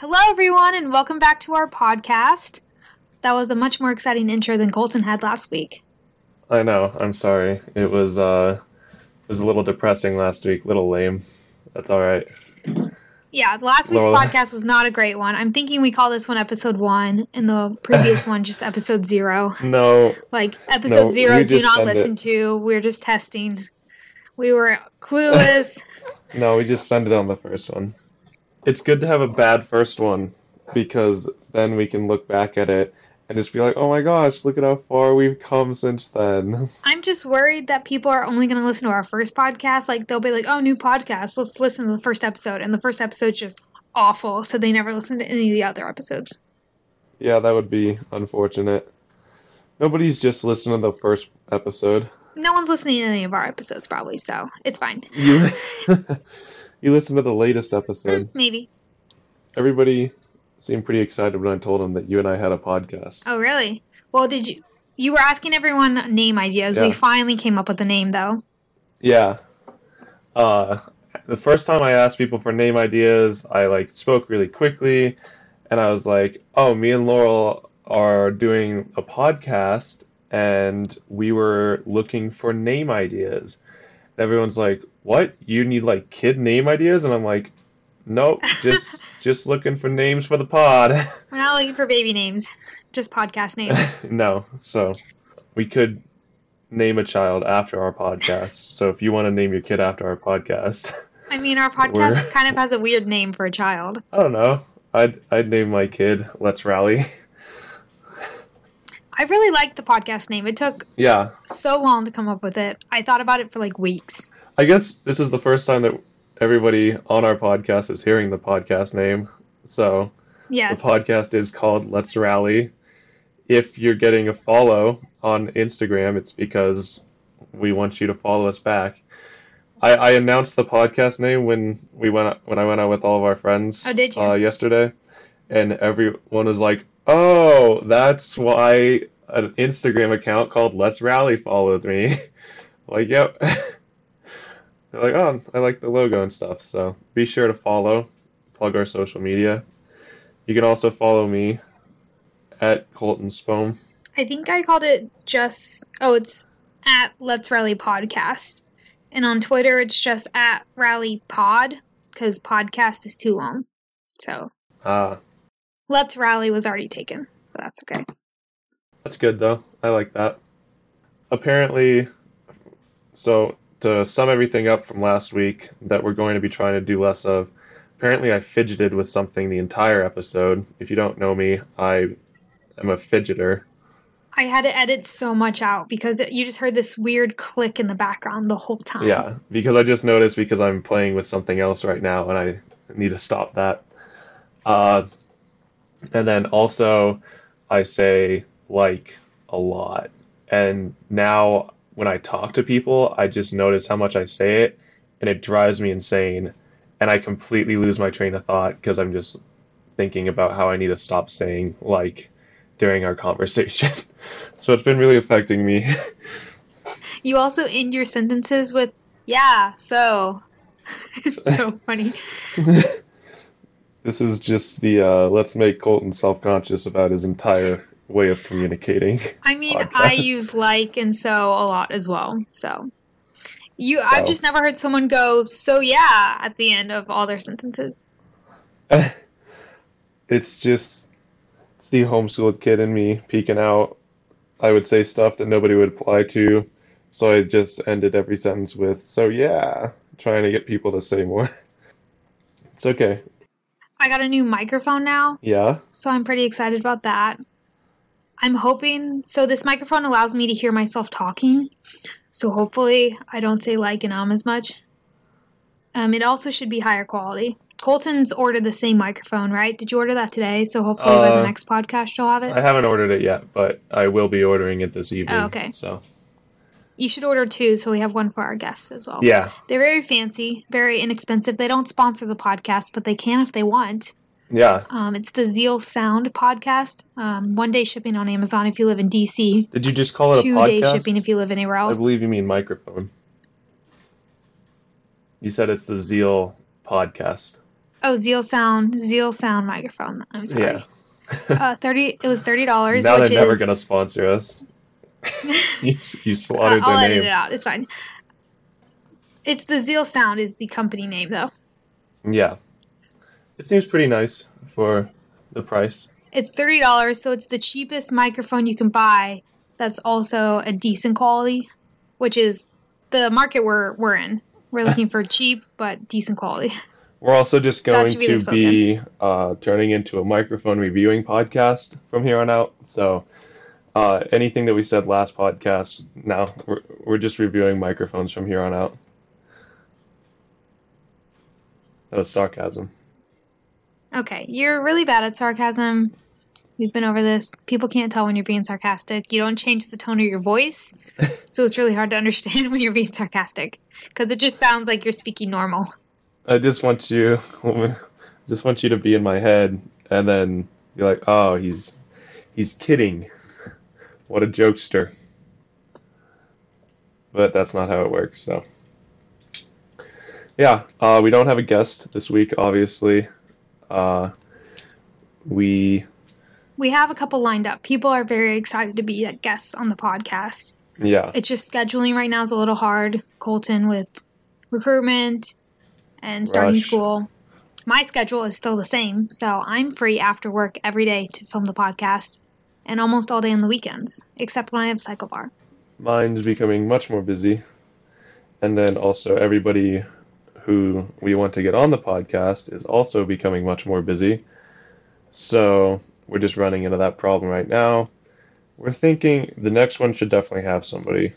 Hello, everyone, and welcome back to our podcast. That was a much more exciting intro than Colton had last week. I know. I'm sorry. It was uh, it was a little depressing last week. A little lame. That's all right. Yeah, last week's podcast was not a great one. I'm thinking we call this one episode one, and the previous one just episode zero. No, Like episode No, zero, do not listen it. to. We're just testing. We were clueless. no. We just send it on the first one. It's good to have a bad first one because then we can look back at it and just be like, "Oh my gosh, look at how far we've come since then." I'm just worried that people are only going to listen to our first podcast. Like they'll be like, "Oh, new podcast. Let's listen to the first episode," and the first episode's just awful, so they never listen to any of the other episodes. yeah, that would be unfortunate. Nobody's just listening to the first episode. No one's listening to any of our episodes, probably, so it's fine. You listened to the latest episode. Maybe. Everybody seemed pretty excited when I told them that you and I had a podcast. Oh, really? Well, did you? You were asking everyone name ideas. We finally came up with a name, though. Yeah. Uh, the first time I asked people for name ideas, I like spoke really quickly, and I was like, "Oh, me and Laurel are doing a podcast, and we were looking for name ideas." And everyone's like, "What? You need like kid name ideas?" And I'm like, "Nope, just just looking for names for the pod." We're not looking for baby names, just podcast names. no, so we could name a child after our podcast. So if you want to name your kid after our podcast. I mean, our podcast kind of has a weird name for a child. I don't know. I'd I'd name my kid Let's Rally. I really liked the podcast name. It took yeah. so long to come up with it. I thought about it for like weeks. I guess this is the first time that everybody on our podcast is hearing the podcast name. So Yes. the podcast is called Let's Rally. If you're getting a follow on Instagram, it's because we want you to follow us back. I, I announced the podcast name when we went when I went out with all of our friends Oh, did you? Uh, yesterday, and everyone was like, "Oh, that's why an Instagram account called Let's Rally followed me." like, yep. They're like, "Oh, I like the logo and stuff." So be sure to follow, plug our social media. You can also follow me at Colton Spohm. I think I called it just. Oh, it's at Let's Rally Podcast. And on Twitter, it's just at Rally Pod because podcast is too long. So Ah, Let's Rally was already taken, but that's okay. that's good though. I like that. Apparently, so to sum everything up from last week that we're going to be trying to do less of, apparently I fidgeted with something the entire episode. If you don't know me, I am a fidgeter. I had to edit so much out because you just heard this weird click in the background the whole time. Yeah, because I just noticed because I'm playing with something else right now and I need to stop that. Uh, and then also, I say like a lot. And now when I talk to people, I just notice how much I say it and it drives me insane. And I completely lose my train of thought because I'm just thinking about how I need to stop saying like during our conversation. so it's been really affecting me. You also end your sentences with, yeah, so. it's so funny. This is just the uh, let's make Colton self conscious about his entire way of communicating. I mean, I use like and so a lot as well. So you, I've just never heard someone go so yeah at the end of all their sentences. it's just it's the homeschooled kid in me peeking out. I would say stuff that nobody would apply to, so I just ended every sentence with "so yeah," trying to get people to say more. It's okay. I got a new microphone now, Yeah. so I'm pretty excited about that. I'm hoping so. This microphone allows me to hear myself talking, so hopefully I don't say like and um as much. Um, it also should be higher quality. Colton's ordered the same microphone, right? Did you order that today? So hopefully by the Uh, next podcast you'll have it. I haven't ordered it yet, but I will be ordering it this evening. Oh, okay. So You should order two, so we have one for our guests as well. yeah, They're very fancy, very inexpensive. They don't sponsor the podcast, but they can if they want. Yeah. Um, it's the Zeal Sound podcast. Um, one day shipping on Amazon if you live in DC. Did you just call it a Two podcast? day shipping if you live anywhere else. I believe you mean microphone. You said it's the Zeal podcast. Oh, Zeal Sound, Zeal Sound microphone. I'm sorry. Yeah. uh, thirty. It was thirty dollars, now they're never is. gonna sponsor us. you, you slaughtered Uh, I'll edit name. it out. It's fine. It's the Zeal Sound is the company name though. Yeah. It seems pretty nice for the price. It's thirty dollars, so it's the cheapest microphone you can buy. That's also a decent quality, which is the market we're we're in. We're looking for cheap but decent quality. We're also just going be to be uh, turning into a microphone reviewing podcast from here on out. So uh, anything that we said last podcast, now we're, we're just reviewing microphones from here on out. That was sarcasm. Okay, you're really bad at sarcasm. We've been over this. People can't tell when you're being sarcastic. You don't change the tone of your voice, so it's really hard to understand when you're being sarcastic because it just sounds like you're speaking normal. I just want you, just want you to be in my head, and then be like, "Oh, he's he's kidding. What a jokester." But that's not how it works. So, yeah, uh, we don't have a guest this week, obviously. Uh, we, We have a couple lined up. People are very excited to be guests on the podcast. yeah, It's just scheduling right now is a little hard. Colton with recruitment and starting Rush. school. My schedule is still the same, so I'm free after work every day to film the podcast and almost all day on the weekends, except when I have CycleBar. mine's becoming much more busy, and then also everybody who we want to get on the podcast is also becoming much more busy. So we're just running into that problem right now. We're thinking the next one should definitely have somebody,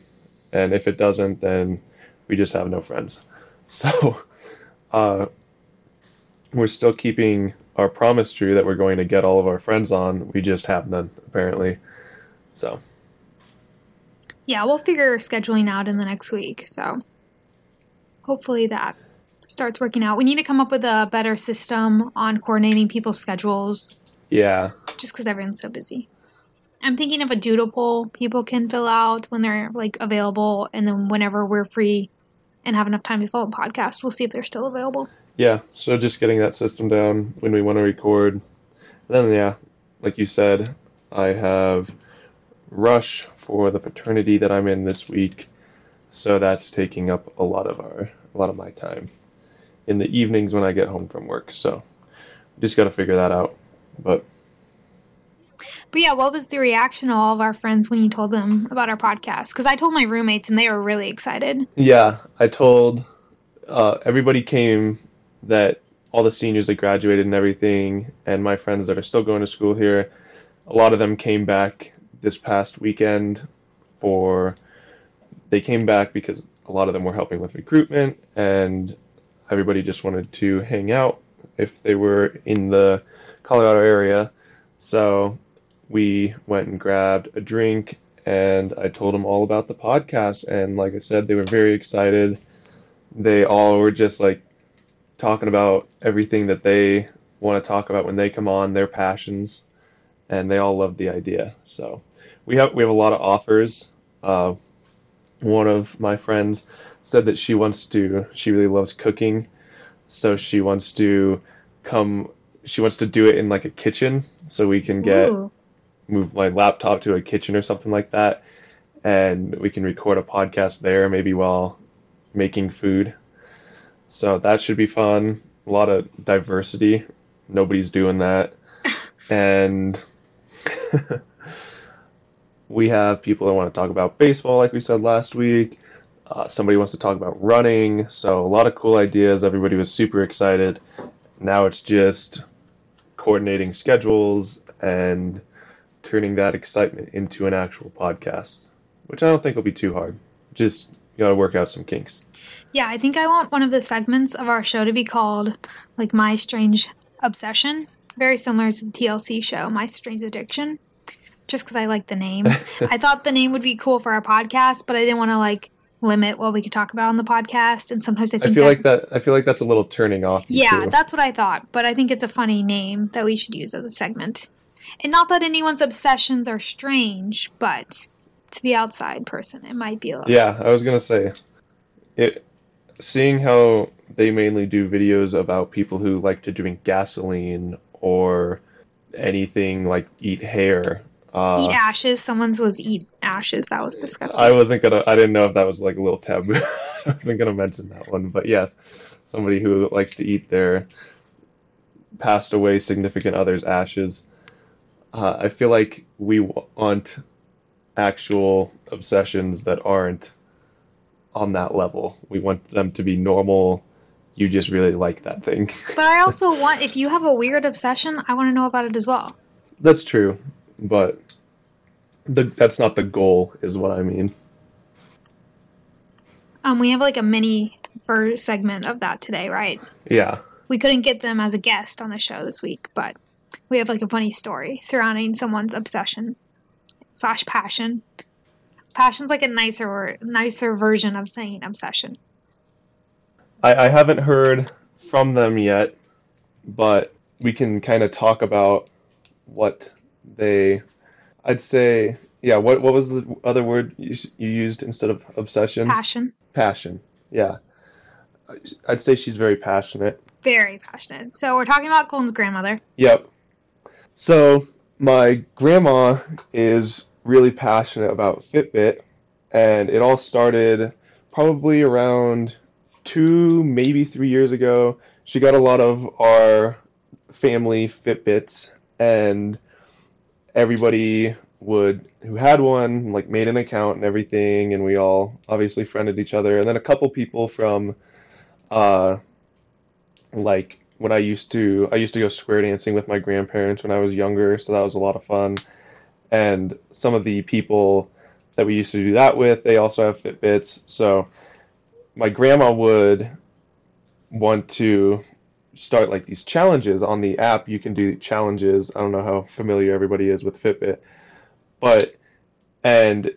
and if it doesn't, then we just have no friends. So uh, we're still keeping our promise true that we're going to get all of our friends on. We just have none apparently. So Yeah, we'll figure scheduling out in the next week, so hopefully that starts working out. We need to come up with a better system on coordinating people's schedules yeah, just because everyone's so busy. I'm thinking of a doodle poll people can fill out when they're like available, and then whenever we're free and have enough time to film a podcast, we'll see if they're still available. Yeah, so just getting that system down when we want to record. Then, yeah, like you said, I have Rush for the paternity that I'm in this week, so that's taking up a lot of our a lot of my time in the evenings when I get home from work. So just got to figure that out. But But yeah, what was the reaction of all of our friends when you told them about our podcast? Because I told my roommates and they were really excited. yeah, I told uh, everybody came that all the seniors that graduated and everything, and my friends that are still going to school here. A lot of them came back this past weekend for they came back because a lot of them were helping with recruitment and everybody just wanted to hang out if they were in the Colorado area. So we went and grabbed a drink and I told them all about the podcast and like I said they were very excited. They all were just like talking about everything that they want to talk about when they come on, their passions, and they all loved the idea. So we have we have a lot of offers. Uh, one of my friends said that she wants to she really loves cooking, so she wants to come she wants to do it in like a kitchen so we can get Ooh. move my laptop to a kitchen or something like that. And we can record a podcast there maybe while making food. So that should be fun. A lot of diversity. Nobody's doing that. And we have people that want to talk about baseball like we said last week uh, somebody wants to talk about running so a lot of cool ideas everybody was super excited now it's just coordinating schedules and turning that excitement into an actual podcast, which I don't think will be too hard. Just got to work out some kinks. Yeah, I think I want one of the segments of our show to be called like My Strange Obsession, very similar to the TLC show My Strange Addiction. Just because I like the name, I thought the name would be cool for our podcast, but I didn't want to like limit what we could talk about on the podcast. And sometimes I I feel that, like that. I feel like that's a little turning off. yeah, too. that's what I thought. But I think it's a funny name that we should use as a segment. And not that anyone's obsessions are strange, but to the outside person, it might be a little. Yeah, I was gonna say, it. seeing how they mainly do videos about people who like to drink gasoline or anything like eat hair. Uh, eat ashes. Someone's was eat ashes. That was disgusting. I wasn't gonna. I didn't know if that was like a little taboo. I wasn't gonna mention that one, but yes, somebody who likes to eat their passed away significant other's ashes. Uh, I feel like we want actual obsessions that aren't on that level. We want them to be normal. You just really like that thing. but I also want, if you have a weird obsession, I want to know about it as well. That's true, but the, that's not the goal, is what I mean. Um, we have like a mini first segment of that today, right? Yeah. We couldn't get them as a guest on the show this week, but we have like a funny story surrounding someone's obsession slash passion. Passion's like a nicer nicer version of saying obsession. I, I haven't heard from them yet, but we can kind of talk about what they. I'd say, yeah. What what was the other word you, you used instead of obsession? Passion. Passion. Yeah. I'd say she's very passionate. Very passionate. So we're talking about Colton's grandmother. Yep. So my grandma is really passionate about Fitbit, and it all started probably around two, maybe three years ago. She got a lot of our family Fitbits, and everybody would who had one like made an account and everything, and we all obviously friended each other. And then a couple people from, uh, like when I used to I used to go square dancing with my grandparents when I was younger, so that was a lot of fun. And some of the people that we used to do that with, they also have Fitbits. So my grandma would want to start like these challenges on the app. You can do challenges. I don't know how familiar everybody is with Fitbit, but and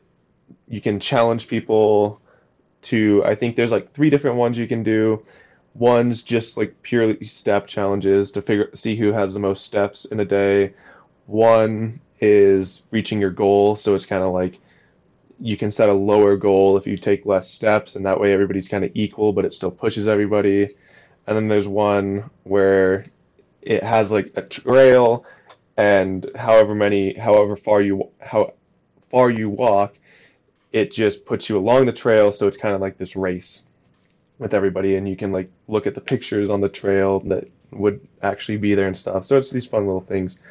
you can challenge people to I think there's like three different ones you can do. One's just like purely step challenges to figure see who has the most steps in a day. One is reaching your goal, so it's kind of like you can set a lower goal if you take less steps, and that way everybody's kind of equal, but it still pushes everybody. And then there's one where it has like a trail, and however many, however far you how far you walk, it just puts you along the trail, so it's kind of like this race with everybody, and you can like look at the pictures on the trail that would actually be there and stuff. So it's these fun little things.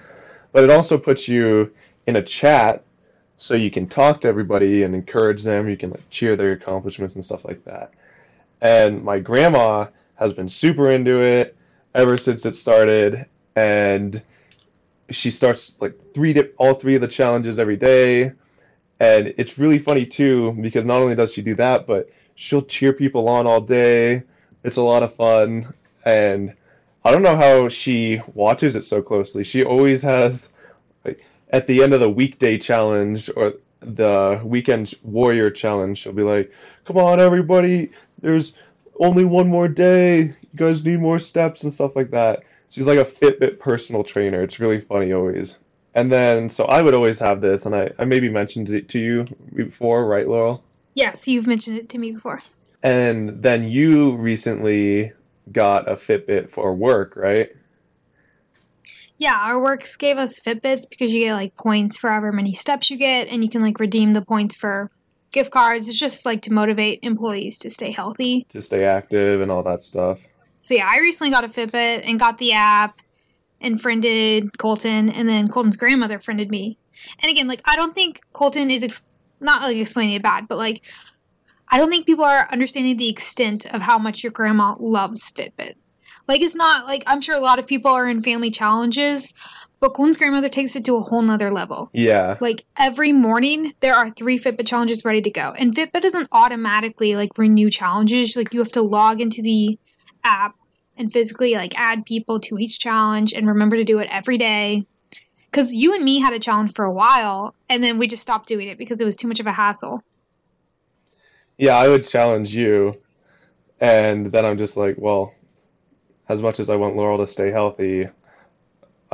But it also puts you in a chat so you can talk to everybody and encourage them. You can like cheer their accomplishments and stuff like that. And my grandma has been super into it ever since it started, and she starts like three all three of the challenges every day. And it's really funny too because not only does she do that, but she'll cheer people on all day. It's a lot of fun, and I don't know how she watches it so closely. She always has like at the end of the weekday challenge or the weekend warrior challenge, she'll be like, "Come on, everybody! There's only one more day. You guys need more steps and stuff like that." She's like a Fitbit personal trainer. It's really funny always. And then, so I would always have this, and I, I maybe mentioned it to you before, right, Laurel? Yes, you've mentioned it to me before. And then you recently got a Fitbit for work, right? Yeah, our works gave us Fitbits because you get like points for however many steps you get, and you can like redeem the points for gift cards. It's just like to motivate employees to stay healthy, to stay active, and all that stuff. So yeah, I recently got a Fitbit and got the app and friended Colton, and then Colton's grandmother friended me. And again, like I don't think Colton is ex- not like explaining it bad, but like I don't think people are understanding the extent of how much your grandma loves Fitbit. Like it's not like I'm sure a lot of people are in family challenges, but grandmother takes it to a whole nother level. Yeah. Like every morning there are three Fitbit challenges ready to go. And Fitbit doesn't automatically like renew challenges. Like you have to log into the app and physically like add people to each challenge and remember to do it every day. Cause you and me had a challenge for a while and then we just stopped doing it because it was too much of a hassle. Yeah, I would challenge you and then I'm just like, well, as much as I want Laurel to stay healthy,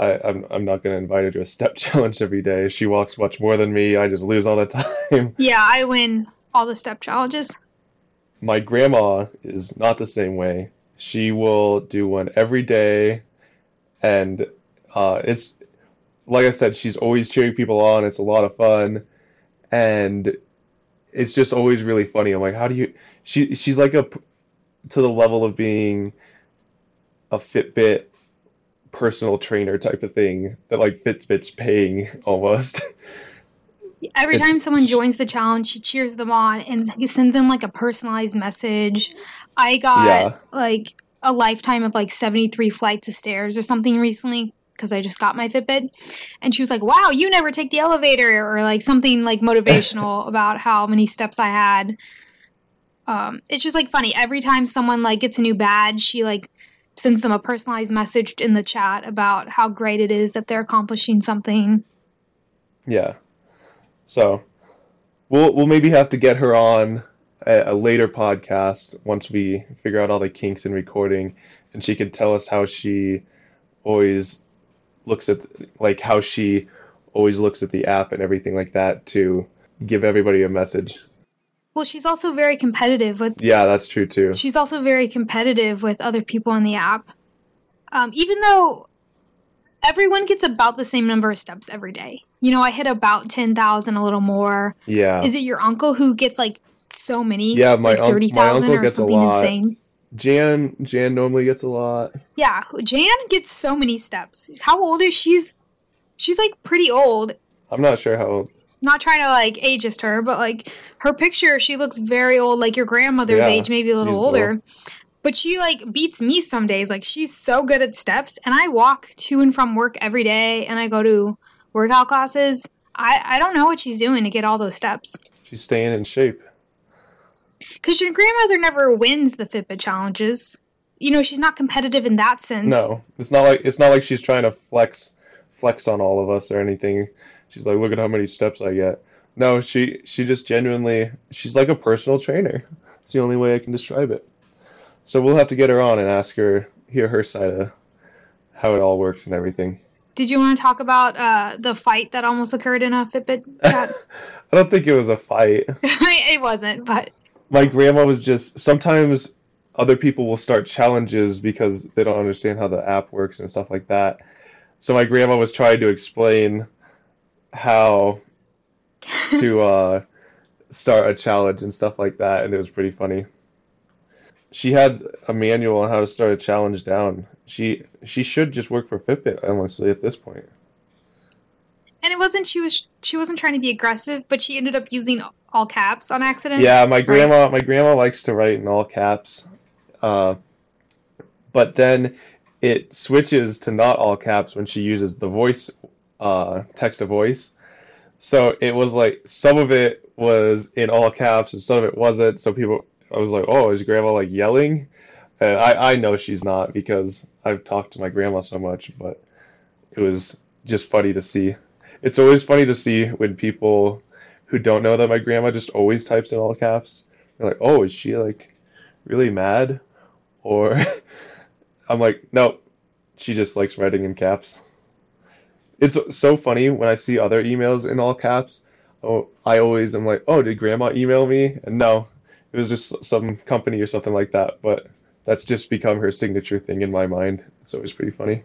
I, I'm I'm not gonna invite her to a step challenge every day. She walks much more than me. I just lose all the time. Yeah, I win all the step challenges. my grandma is not the same way. She will do one every day, and uh, it's like I said, she's always cheering people on. It's a lot of fun, and it's just always really funny. I'm like, how do you? She she's like a to the level of being a Fitbit personal trainer type of thing that like Fitbit's paying almost. Every It's- time someone joins the challenge, she cheers them on and sends them like a personalized message. I got Yeah. like a lifetime of like 73 flights of stairs or something recently because I just got my Fitbit. And she was like, wow, you never take the elevator or like something like motivational about how many steps I had. Um, it's just like funny. Every time someone like gets a new badge, she like sends them a personalized message in the chat about how great it is that they're accomplishing something. Yeah. So we'll we'll maybe have to get her on a, a later podcast once we figure out all the kinks in recording, and she could tell us how she always looks at like how she always looks at the app and everything like that to give everybody a message. Well, she's also very competitive with Yeah, that's true too. she's also very competitive with other people on the app. Um, even though everyone gets about the same number of steps every day. You know, I hit about ten thousand, a little more. Yeah. Is it your uncle who gets like so many? Yeah, my like my uncle or gets a something lot. insane. Jan Jan normally gets a lot. Yeah, Jan gets so many steps. How old is she? She's she's like pretty old. I'm not sure how old. Not trying to like ageist her, but like her picture, she looks very old, like your grandmother's Yeah, age, maybe a little older. But she like beats me some days. Like she's so good at steps, and I walk to and from work every day, and I go to workout classes. I I don't know what she's doing to get all those steps. She's staying in shape. Cause your grandmother never wins the Fitbit challenges. You know, she's not competitive in that sense. No, it's not like it's not like she's trying to flex flex on all of us or anything. She's like, look at how many steps I get. No, she she just genuinely she's like a personal trainer. It's the only way I can describe it. So we'll have to get her on and ask her hear her side of how it all works and everything. Did you want to talk about uh, the fight that almost occurred in a Fitbit chat? I don't think it was a fight. it wasn't, but My grandma was just sometimes other people will start challenges because they don't understand how the app works and stuff like that. So my grandma was trying to explain how to uh, start a challenge and stuff like that, and it was pretty funny. She had a manual on how to start a challenge down. She she should just work for Fitbit, honestly, at this point. and it wasn't she was she wasn't trying to be aggressive, but she ended up using all caps on accident. Yeah, my grandma my grandma likes to write in all caps. Uh, but then it switches to not all caps when she uses the voice uh, text to voice. So it was like some of it was in all caps and some of it wasn't. So people I was like, "Oh, is grandma like yelling?" And I I know she's not because I've talked to my grandma so much, but it was just funny to see. It's always funny to see when people who don't know that my grandma just always types in all caps. They're like, "Oh, is she like really mad?" Or I'm like, "No, she just likes writing in caps." It's so funny when I see other emails in all caps. Oh, I always am like, "Oh, did grandma email me?" And no, it was just some company or something like that. But that's just become her signature thing in my mind. It's always pretty funny.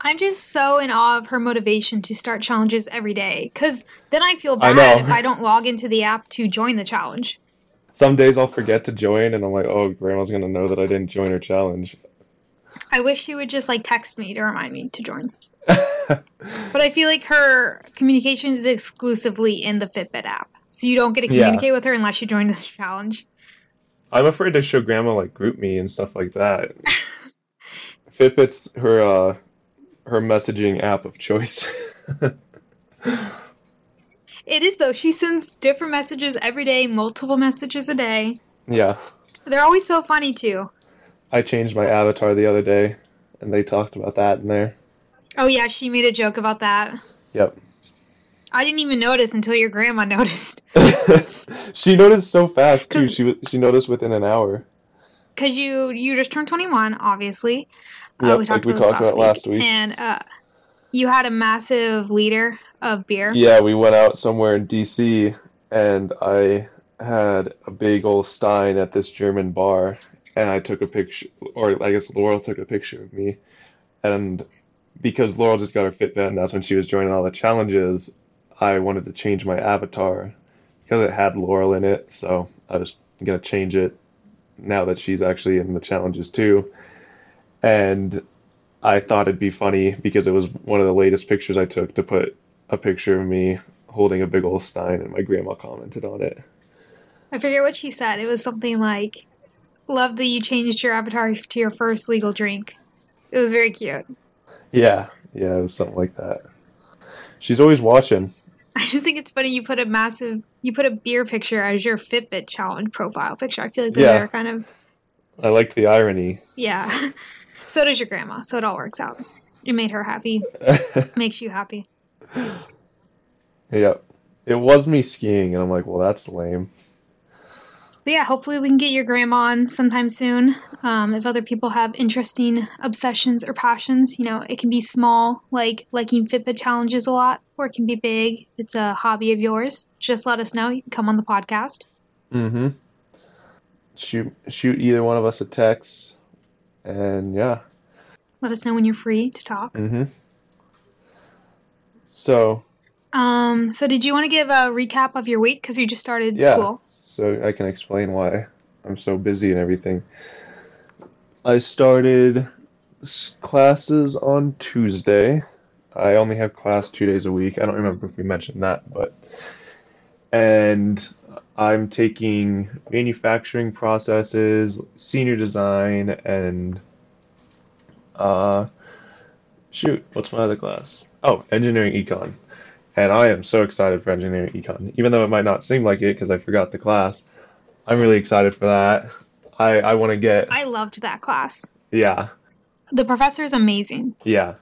I'm just so in awe of her motivation to start challenges every day. Cause then I feel bad know. if I don't log into the app to join the challenge. Some days I'll forget to join, and I'm like, "Oh, grandma's gonna know that I didn't join her challenge." I wish she would just like text me to remind me to join. But I feel like her communication is exclusively in the Fitbit app. So you don't get to Yeah. communicate with her unless you join this challenge. I'm afraid to show grandma like GroupMe and stuff like that. Fitbit's her uh her messaging app of choice. It is though. She sends different messages every day, multiple messages a day. yeah. They're always so funny too. I changed my avatar the other day and they talked about that in there. Oh yeah, she made a joke about that. Yep. I didn't even notice until your grandma noticed. she noticed so fast too. She she noticed within an hour. Cause you you just turned twenty one, obviously. Uh, we talked like we about talked last, about week. last week. and uh, you had a massive liter of beer. Yeah, we went out somewhere in DC and I had a big old stein at this German bar, and I took a picture, or I guess Laurel took a picture of me, and because Laurel just got her Fitbit, and that's when she was joining all the challenges, I wanted to change my avatar because it had Laurel in it, so I was gonna change it now that she's actually in the challenges too. And I thought it'd be funny because it was one of the latest pictures I took to put a picture of me holding a big old stein, and my grandma commented on it. I forget what she said. It was something like, "Love that you changed your avatar to your first legal drink." It was very cute. Yeah, yeah, it was something like that. She's always watching. I just think it's funny you put a massive you put a beer picture as your Fitbit challenge profile picture. I feel like those Yeah. are kind of I like the irony. yeah. so does your grandma, so it all works out. It made her happy, makes you happy. Yep. It was me skiing, and I'm like, well, that's lame. But yeah, hopefully we can get your grandma on sometime soon. Um, if other people have interesting obsessions or passions, you know, it can be small, like liking Fitbit challenges a lot, or it can be big. It's a hobby of yours. Just let us know. You can come on the podcast. Mm-hmm. Shoot, shoot either one of us a text, and yeah. Let us know when you're free to talk. Mm-hmm. So, Um, so did you want to give a recap of your week because you just started Yeah. school? So I can explain why I'm so busy and everything. I started classes on Tuesday. I only have class two days a week. I don't remember if we mentioned that, but and I'm taking manufacturing processes, senior design, and uh, shoot, what's my other class? Oh, engineering econ. And I am so excited for engineering econ. Even though it might not seem like it because I forgot the class, I'm really excited for that. I, I want to get, I loved that class. yeah, The professor is amazing. yeah.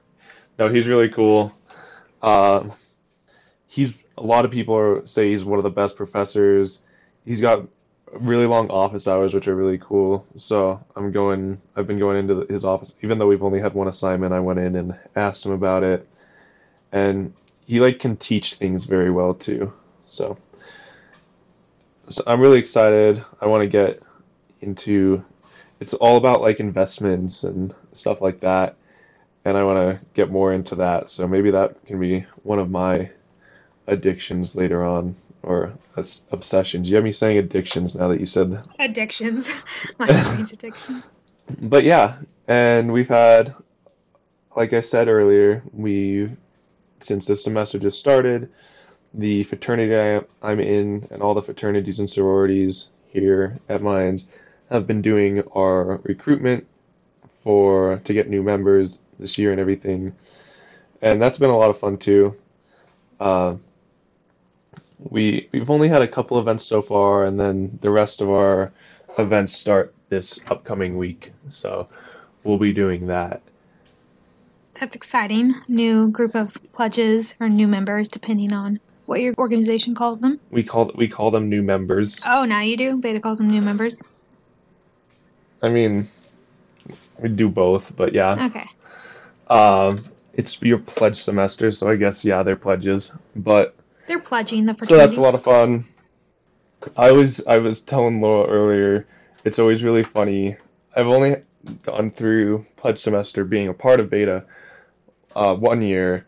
No, he's really cool. Uh, he's, a lot of people are, say he's one of the best professors. He's got really long office hours, which are really cool. So I'm going, I've been going into his office, even though we've only had one assignment, I went in and asked him about it. And he like can teach things very well too. So, so I'm really excited. I want to get into it's all about like investments and stuff like that. And I want to get more into that. So maybe that can be one of my addictions later on or obsessions. You have me saying addictions now that you said that. Addictions. My addiction. But yeah, and we've had, like I said earlier, we, since this semester just started, the fraternity I- I'm in and all the fraternities and sororities here at Mines have been doing our recruitment for to get new members this year and everything, and that's been a lot of fun too. Uh, we we've only had a couple events so far, and then the rest of our events start this upcoming week. So we'll be doing that. That's exciting. New group of pledges or new members, depending on what your organization calls them. We call we call them new members. Oh, now you do? Beta calls them new members. I mean, we do both, but yeah. Okay. Um, it's your pledge semester, so I guess yeah, they're pledges. But They're pledging the fraternity. so that's a lot of fun. I was I was telling Laura earlier, it's always really funny. I've only gone through pledge semester being a part of beta uh, one year,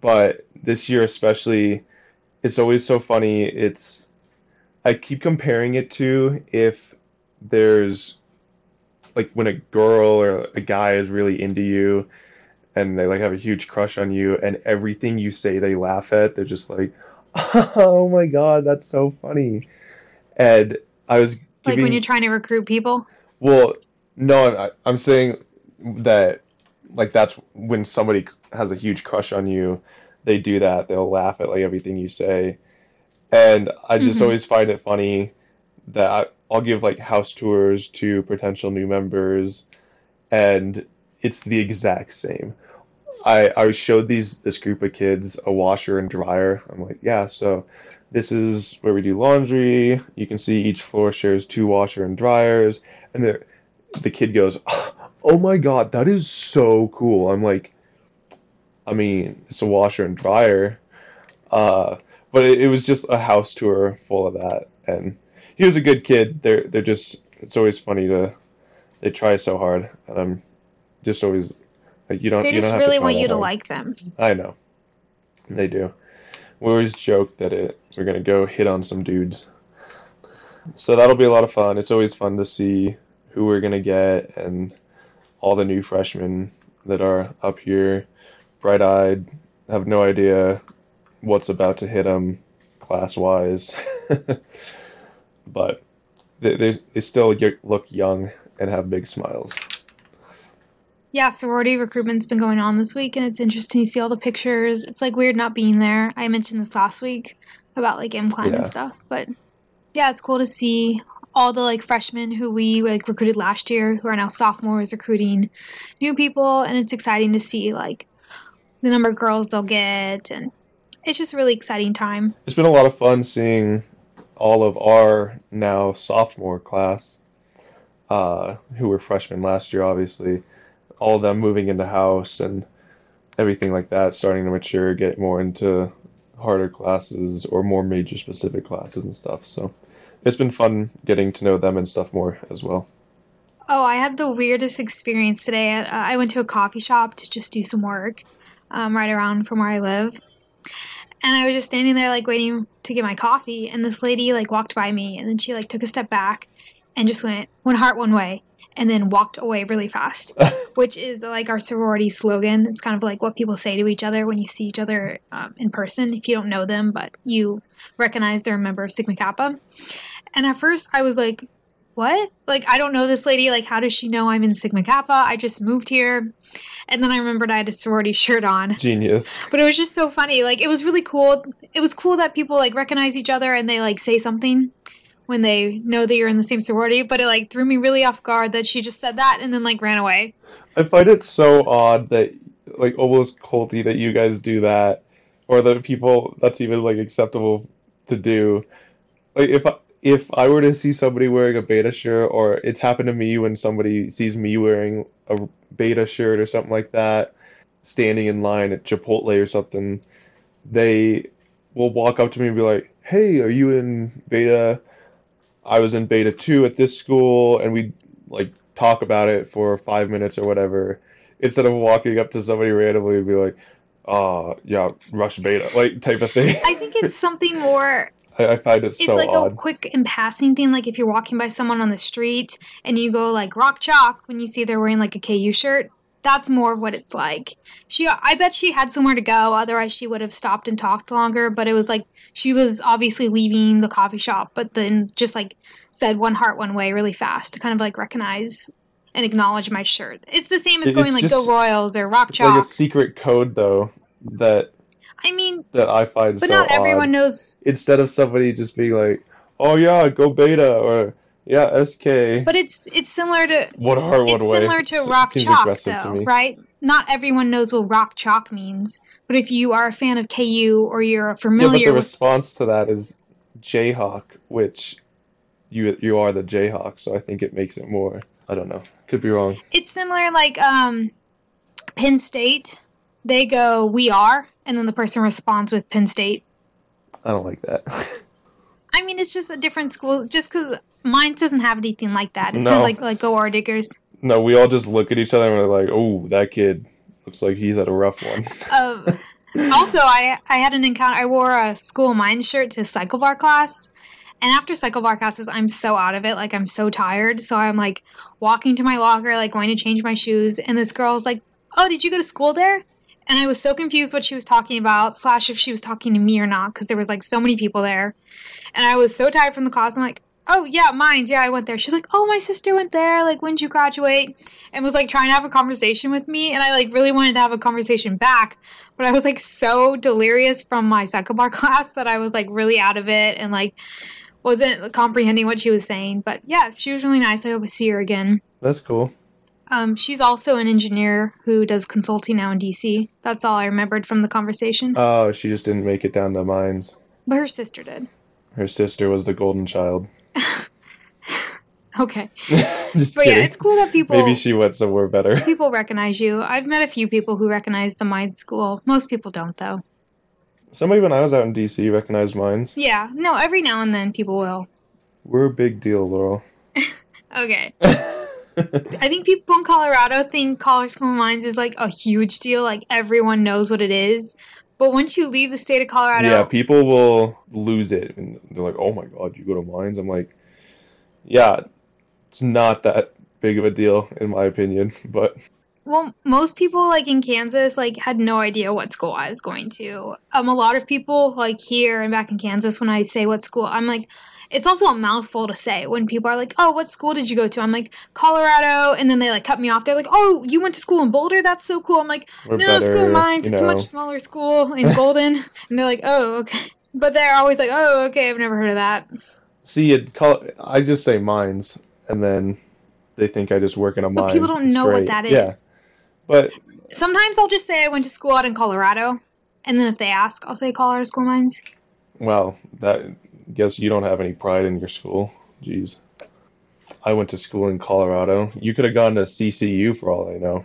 but this year especially, it's always so funny. It's I keep comparing it to if there's like when a girl or a guy is really into you and they like have a huge crush on you and everything you say they laugh at they're just like oh my god that's so funny and i was like when you're trying to recruit people. well no I, i'm saying that like that's when somebody has a huge crush on you they do that they'll laugh at like everything you say and i just Mhm. always find it funny that I, i'll give like house tours to potential new members and it's the exact same I, I showed these this group of kids a washer and dryer. I'm like, yeah, so this is where we do laundry. You can see each floor shares two washer and dryers. And the the kid goes, "Oh my god, that is so cool." I'm like, I mean, it's a washer and dryer. Uh, but it, it was just a house tour full of that, and he was a good kid. They're they're just it's always funny to they try so hard, and I'm just always like you don't. They you just don't have really to want you to hard. like them. I know. They do. We always joke that it we're gonna go hit on some dudes. So that'll be a lot of fun. It's always fun to see who we're gonna get and all the new freshmen that are up here, bright-eyed, have no idea what's about to hit them class-wise, but they, they they still look young and have big smiles. Yeah, sorority recruitment's been going on this week, and it's interesting to see all the pictures. It's like weird not being there. I mentioned this last week about like M climb Yeah. and stuff, but yeah, it's cool to see all the like freshmen who we like recruited last year who are now sophomores recruiting new people, and it's exciting to see like the number of girls they'll get, and it's just a really exciting time. It's been a lot of fun seeing all of our now sophomore class, uh, who were freshmen last year, obviously, all of them moving into house and everything like that, starting to mature, get more into harder classes or more major specific classes and stuff. So it's been fun getting to know them and stuff more as well. Oh, I had the weirdest experience today. I went to a coffee shop to just do some work um, right around from where I live. And I was just standing there, like, waiting to get my coffee. And this lady, like, walked by me. And then she, like, took a step back and just went, one heart, one way. And then walked away really fast, which is, like, our sorority slogan. It's kind of like what people say to each other when you see each other um, in person, if you don't know them, but you recognize they're a member of Sigma Kappa. And at first, I was like, what? Like, I don't know this lady. Like, how does she know I'm in Sigma Kappa? I just moved here. And then I remembered I had a sorority shirt on. Genius. But it was just so funny. Like, it was really cool. It was cool that people, like, recognize each other and they, like, say something when they know that you're in the same sorority. But it, like, threw me really off guard that she just said that and then, like, ran away. I find it so odd that, like, almost culty that you guys do that, or that people that's even like acceptable to do. Like, if I, if I were to see somebody wearing a beta shirt, or it's happened to me when somebody sees me wearing a beta shirt or something like that, standing in line at Chipotle or something, they will walk up to me and be like, "Hey, are you in beta?" I was in beta two at this school, and we like talk about it for five minutes or whatever, instead of walking up to somebody randomly and be like, "Uh, yeah, rush beta," like type of thing. I think it's something more I, I find it it's so like odd. a quick and passing thing like if you're walking by someone on the street and you go like rock chalk when you see they're wearing like a ku shirt that's more of what it's like. She i bet she had somewhere to go otherwise she would have stopped and talked longer but it was like she was obviously leaving the coffee shop but then just like said one heart one way really fast to kind of like recognize and acknowledge my shirt. It's the same as It- going it's like just go royals or rock It's like a secret code though that i mean that I find but so not everyone odd. knows Instead of somebody just being like, "Oh yeah, go beta," or "Yeah, SK," but it's it's similar to one heart, one it's way. similar to rock seems chalk though right not everyone knows what rock chalk means but if you are a fan of ku or you're familiar, Yeah, but the with response to that is Jayhawk, which you you are the Jayhawk, so I think it makes it more. I don't know. Could be wrong. it's similar like um penn state they go we are and then the person responds with penn state I don't like that. i mean it's just a different school just because mine doesn't have anything like that it's kind of like like go our diggers no, we all just look at each other and we're like, "Oh, that kid looks like he's had a rough one." Uh, also, I I had an encounter. I wore a school mind shirt to CycleBar class, and after CycleBar classes, I'm so out of it. Like I'm so tired. So I'm like walking to my locker, like going to change my shoes, and this girl's like, "Oh, did you go to school there?" And I was so confused what she was talking about, slash if she was talking to me or not, because there was like so many people there, and I was so tired from the class. I'm like. Oh yeah, mine. Yeah, I went there. She's like, "Oh, my sister went there. Like, when did you graduate?" And was like trying to have a conversation with me, and I like really wanted to have a conversation back, but I was like so delirious from my CycleBar class that I was like really out of it and like wasn't comprehending what she was saying. But yeah, she was really nice. I hope I see her again. That's cool. Um, she's also an engineer who does consulting now in DC. That's all I remembered from the conversation. Oh, she just didn't make it down to mines. But her sister did. Her sister was the golden child. Okay. But kidding. yeah, it's cool that people Maybe she went somewhere better. people recognize you. I've met a few people who recognize the Mind School. Most people don't though. Somebody when I was out in DC recognized mines. Yeah, no, every now and then people will. We're a big deal, Laurel. Okay. I think people in Colorado think Colorado School of Mines is like a huge deal. Like everyone knows what it is. But once you leave the state of Colorado, yeah, people will lose it and they're like, "Oh my god, you go to mines?" I'm like, "Yeah, it's not that big of a deal in my opinion, but well, most people like in Kansas like had no idea what school I was going to. Um, a lot of people like here and back in Kansas, when I say what school, I'm like, it's also a mouthful to say when people are like, "Oh, what school did you go to?" I'm like, "Colorado," and then they like cut me off. They're like, "Oh, you went to school in Boulder? That's so cool." I'm like, we're "No, better, school mines. It's a much smaller school in Golden." and they're like, "Oh, okay." But they're always like, "Oh, okay. I've never heard of that." See, it call I just say mines, and then they think I just work in a mine. But people don't It's know what that is. Yeah, but Sometimes I'll just say I went to school out in Colorado, and then if they ask, I'll say Colorado School Mines. well, that guess you don't have any pride in your school. Jeez. I went to school in Colorado. You could have gone to CCU for all I know.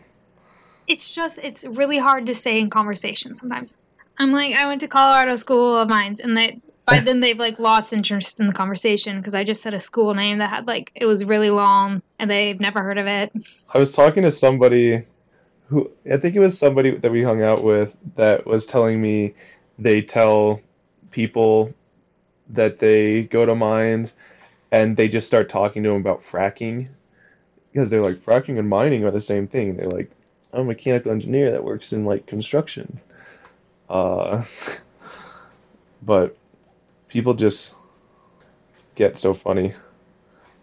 it's just it's really hard to say in conversation sometimes. I'm like, I went to Colorado School of Mines, and they by then they've like lost interest in the conversation because I just said a school name that had like it was really long and they've never heard of it. I was talking to somebody who I think it was somebody that we hung out with that was telling me they tell people that they go to mines and they just start talking to them about fracking because they're like fracking and mining are the same thing. They're like, I'm a mechanical engineer that works in like construction. Uh, but people just get so funny.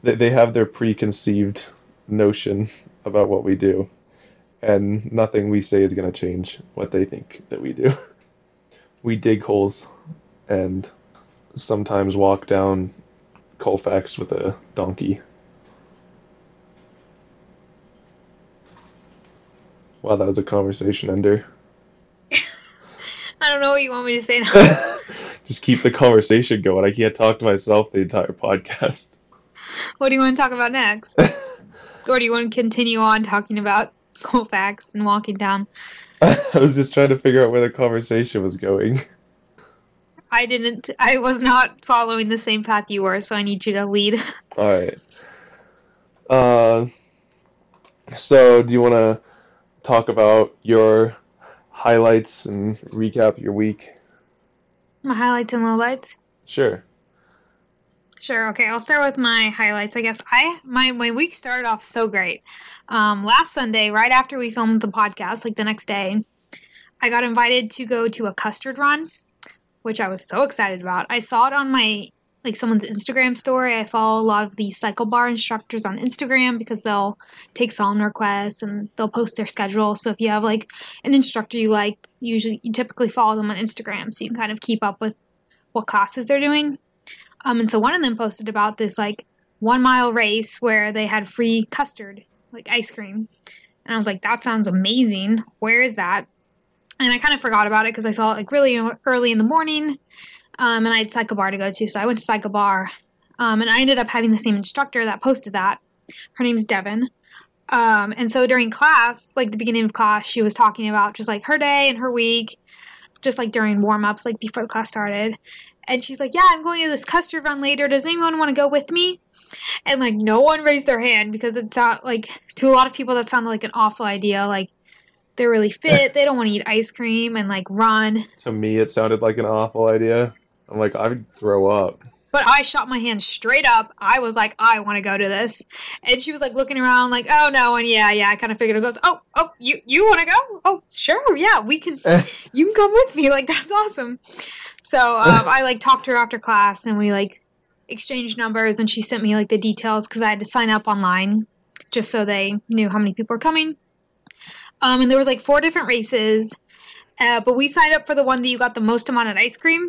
They they have their preconceived notion about what we do, and nothing we say is going to change what they think that we do. We dig holes and sometimes walk down Colfax with a donkey. Wow, that was a conversation ender. I don't know what you want me to say now. Just keep the conversation going. I can't talk to myself the entire podcast. what do you want to talk about next? or do you want to continue on talking about Colfax and walking down? I was just trying to figure out where the conversation was going. I didn't. I was not following the same path you were, so I need you to lead. All right. Uh, so do you want to talk about your highlights and recap your week? My highlights and lowlights. Sure. Sure. Okay, I'll start with my highlights. I guess I my my week started off so great. Um, last Sunday, right after we filmed the podcast, like the next day, I got invited to go to a custard run, which I was so excited about. I saw it on my like someone's Instagram story. I follow a lot of the CycleBar instructors on Instagram because they'll take song requests and they'll post their schedule. So if you have like an instructor you like, usually you typically follow them on Instagram so you can kind of keep up with what classes they're doing. Um, and so one of them posted about this like one mile race where they had free custard, like ice cream. And I was like, that sounds amazing. Where is that? And I kind of forgot about it because I saw it like really early in the morning. Um, and I had CycleBar to go to. So I went to CycleBar. Um, and I ended up having the same instructor that posted that. Her name's Devin. Um, and so during class, like the beginning of class, she was talking about just like her day and her week, just like during warm ups, like before the class started and she's like, "Yeah, I'm going to this custard run later. Does anyone want to go with me?" And like no one raised their hand because it's not like to a lot of people that sounded like an awful idea. Like they're really fit, they don't want to eat ice cream and like run. To me, it sounded like an awful idea. I'm like, I would throw up. But I shot my hand straight up. I was like, I want to go to this. And she was like looking around like, oh no, and yeah, yeah, I kind of figured it goes, oh, oh, you you want to go? Oh, sure, yeah, we can you can come with me. Like that's awesome. So um, I like talked to her after class and we like exchanged numbers and she sent me like the details because I had to sign up online just so they knew how many people were coming. Um, and there was like four different races, uh, but we signed up for the one that you got the most amount of ice cream.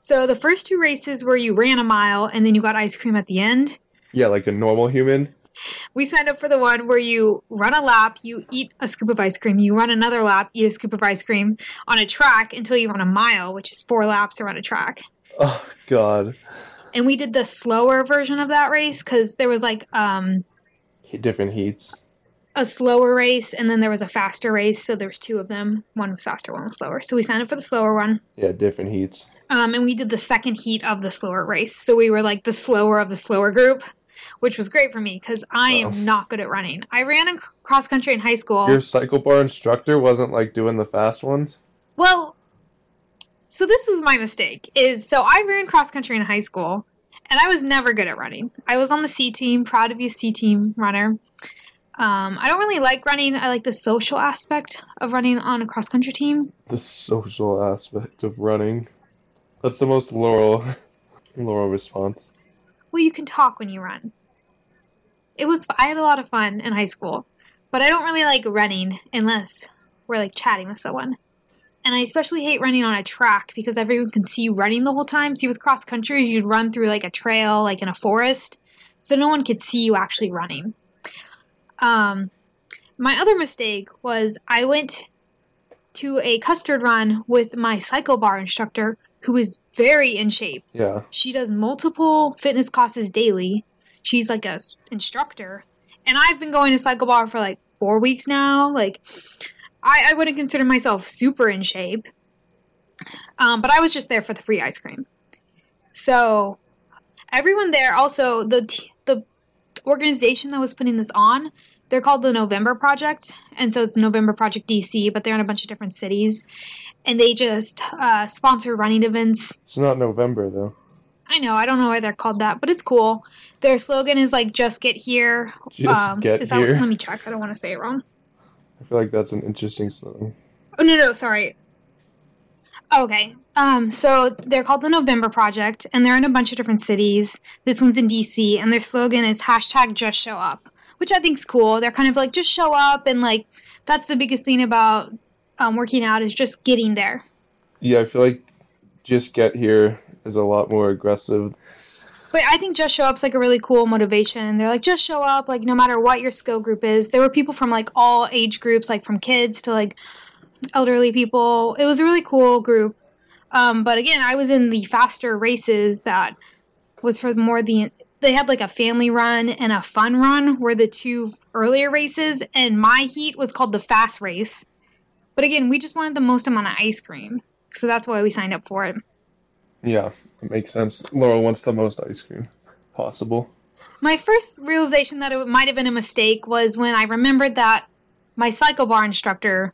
So the first two races where you ran a mile and then you got ice cream at the end. Yeah, like a normal human. We signed up for the one where you run a lap, you eat a scoop of ice cream, you run another lap, eat a scoop of ice cream on a track until you run a mile, which is four laps around a track. Oh God. And we did the slower version of that race because there was like um, Different heats. a slower race and then there was a faster race. So there was two of them. One was faster, one was slower. So we signed up for the slower one. Yeah, different heats. Um, and we did the second heat of the slower race. So we were like the slower of the slower group, which was great for me because I Wow. am not good at running. I ran in cross country in high school. Your CycleBar instructor wasn't like doing the fast ones. Well, so this is my mistake. Is so I ran cross country in high school, and I was never good at running. I was on the C team, proud to be a C team runner. Um, I don't really like running. I like the social aspect of running on a cross country team. The social aspect of running. That's the most Laurel Laurel response. Well, you can talk when you run. It was I had a lot of fun in high school, but I don't really like running unless we're like chatting with someone. And I especially hate running on a track because everyone can see you running the whole time. See, with cross country, you'd run through like a trail, like in a forest, so no one could see you actually running. Um, my other mistake was I went to a custard run with my CycleBar instructor, who is very in shape. Yeah. She does multiple fitness classes daily. She's like a instructor, and I've been going to CycleBar for like four weeks now. Like, I, I wouldn't consider myself super in shape, um, but I was just there for the free ice cream. So, everyone there also the t- the organization that was putting this on. They're called the November Project, and so it's November Project DC, but they're in a bunch of different cities, and they just uh, sponsor running events It's not November though. I know. I don't know why they're called that, but it's cool. Their slogan is like "Just get here." Just get is that, here. Let me check. I don't want to say it wrong. I feel like that's an interesting song. Oh no, no, sorry. Okay. Um. So they're called the November Project, and they're in a bunch of different cities. This one's in DC, and their slogan is hashtag Just Show Up, which I think's cool. They're kind of like just show up, and like that's the biggest thing about um, working out is just getting there. Yeah, I feel like just get here is a lot more aggressive. But I think just show up's like a really cool motivation. They're like just show up, like no matter what your skill group is. There were people from like all age groups, like from kids to like elderly people. It was a really cool group. Um, but again, I was in the faster races that was for more the they had like a family run and a fun run were the two earlier races, and my heat was called the fast race. But again, we just wanted the most amount of ice cream, so that's why we signed up for it. Yeah, it makes sense. Laurel wants the most ice cream possible. My first realization that it might have been a mistake was when I remembered that my CycleBar instructor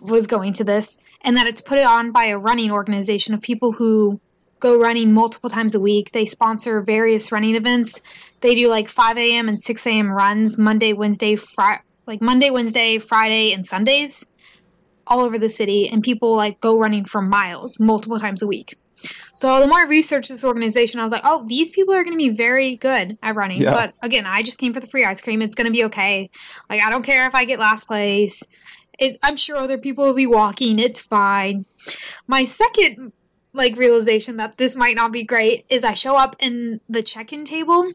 was going to this and that it's put on by a running organization of people who go running multiple times a week. They sponsor various running events. They do like 5 a.m. and 6 a.m. runs Monday, Wednesday, Friday, like Monday, Wednesday, Friday, and Sundays all over the city. And people like go running for miles multiple times a week. So the more I researched this organization, I was like, oh, these people are going to be very good at running. Yeah. But again, I just came for the free ice cream. It's going to be okay. Like, I don't care if I get last place. It's, I'm sure other people will be walking. It's fine. My second like realization that this might not be great is I show up in the check-in table.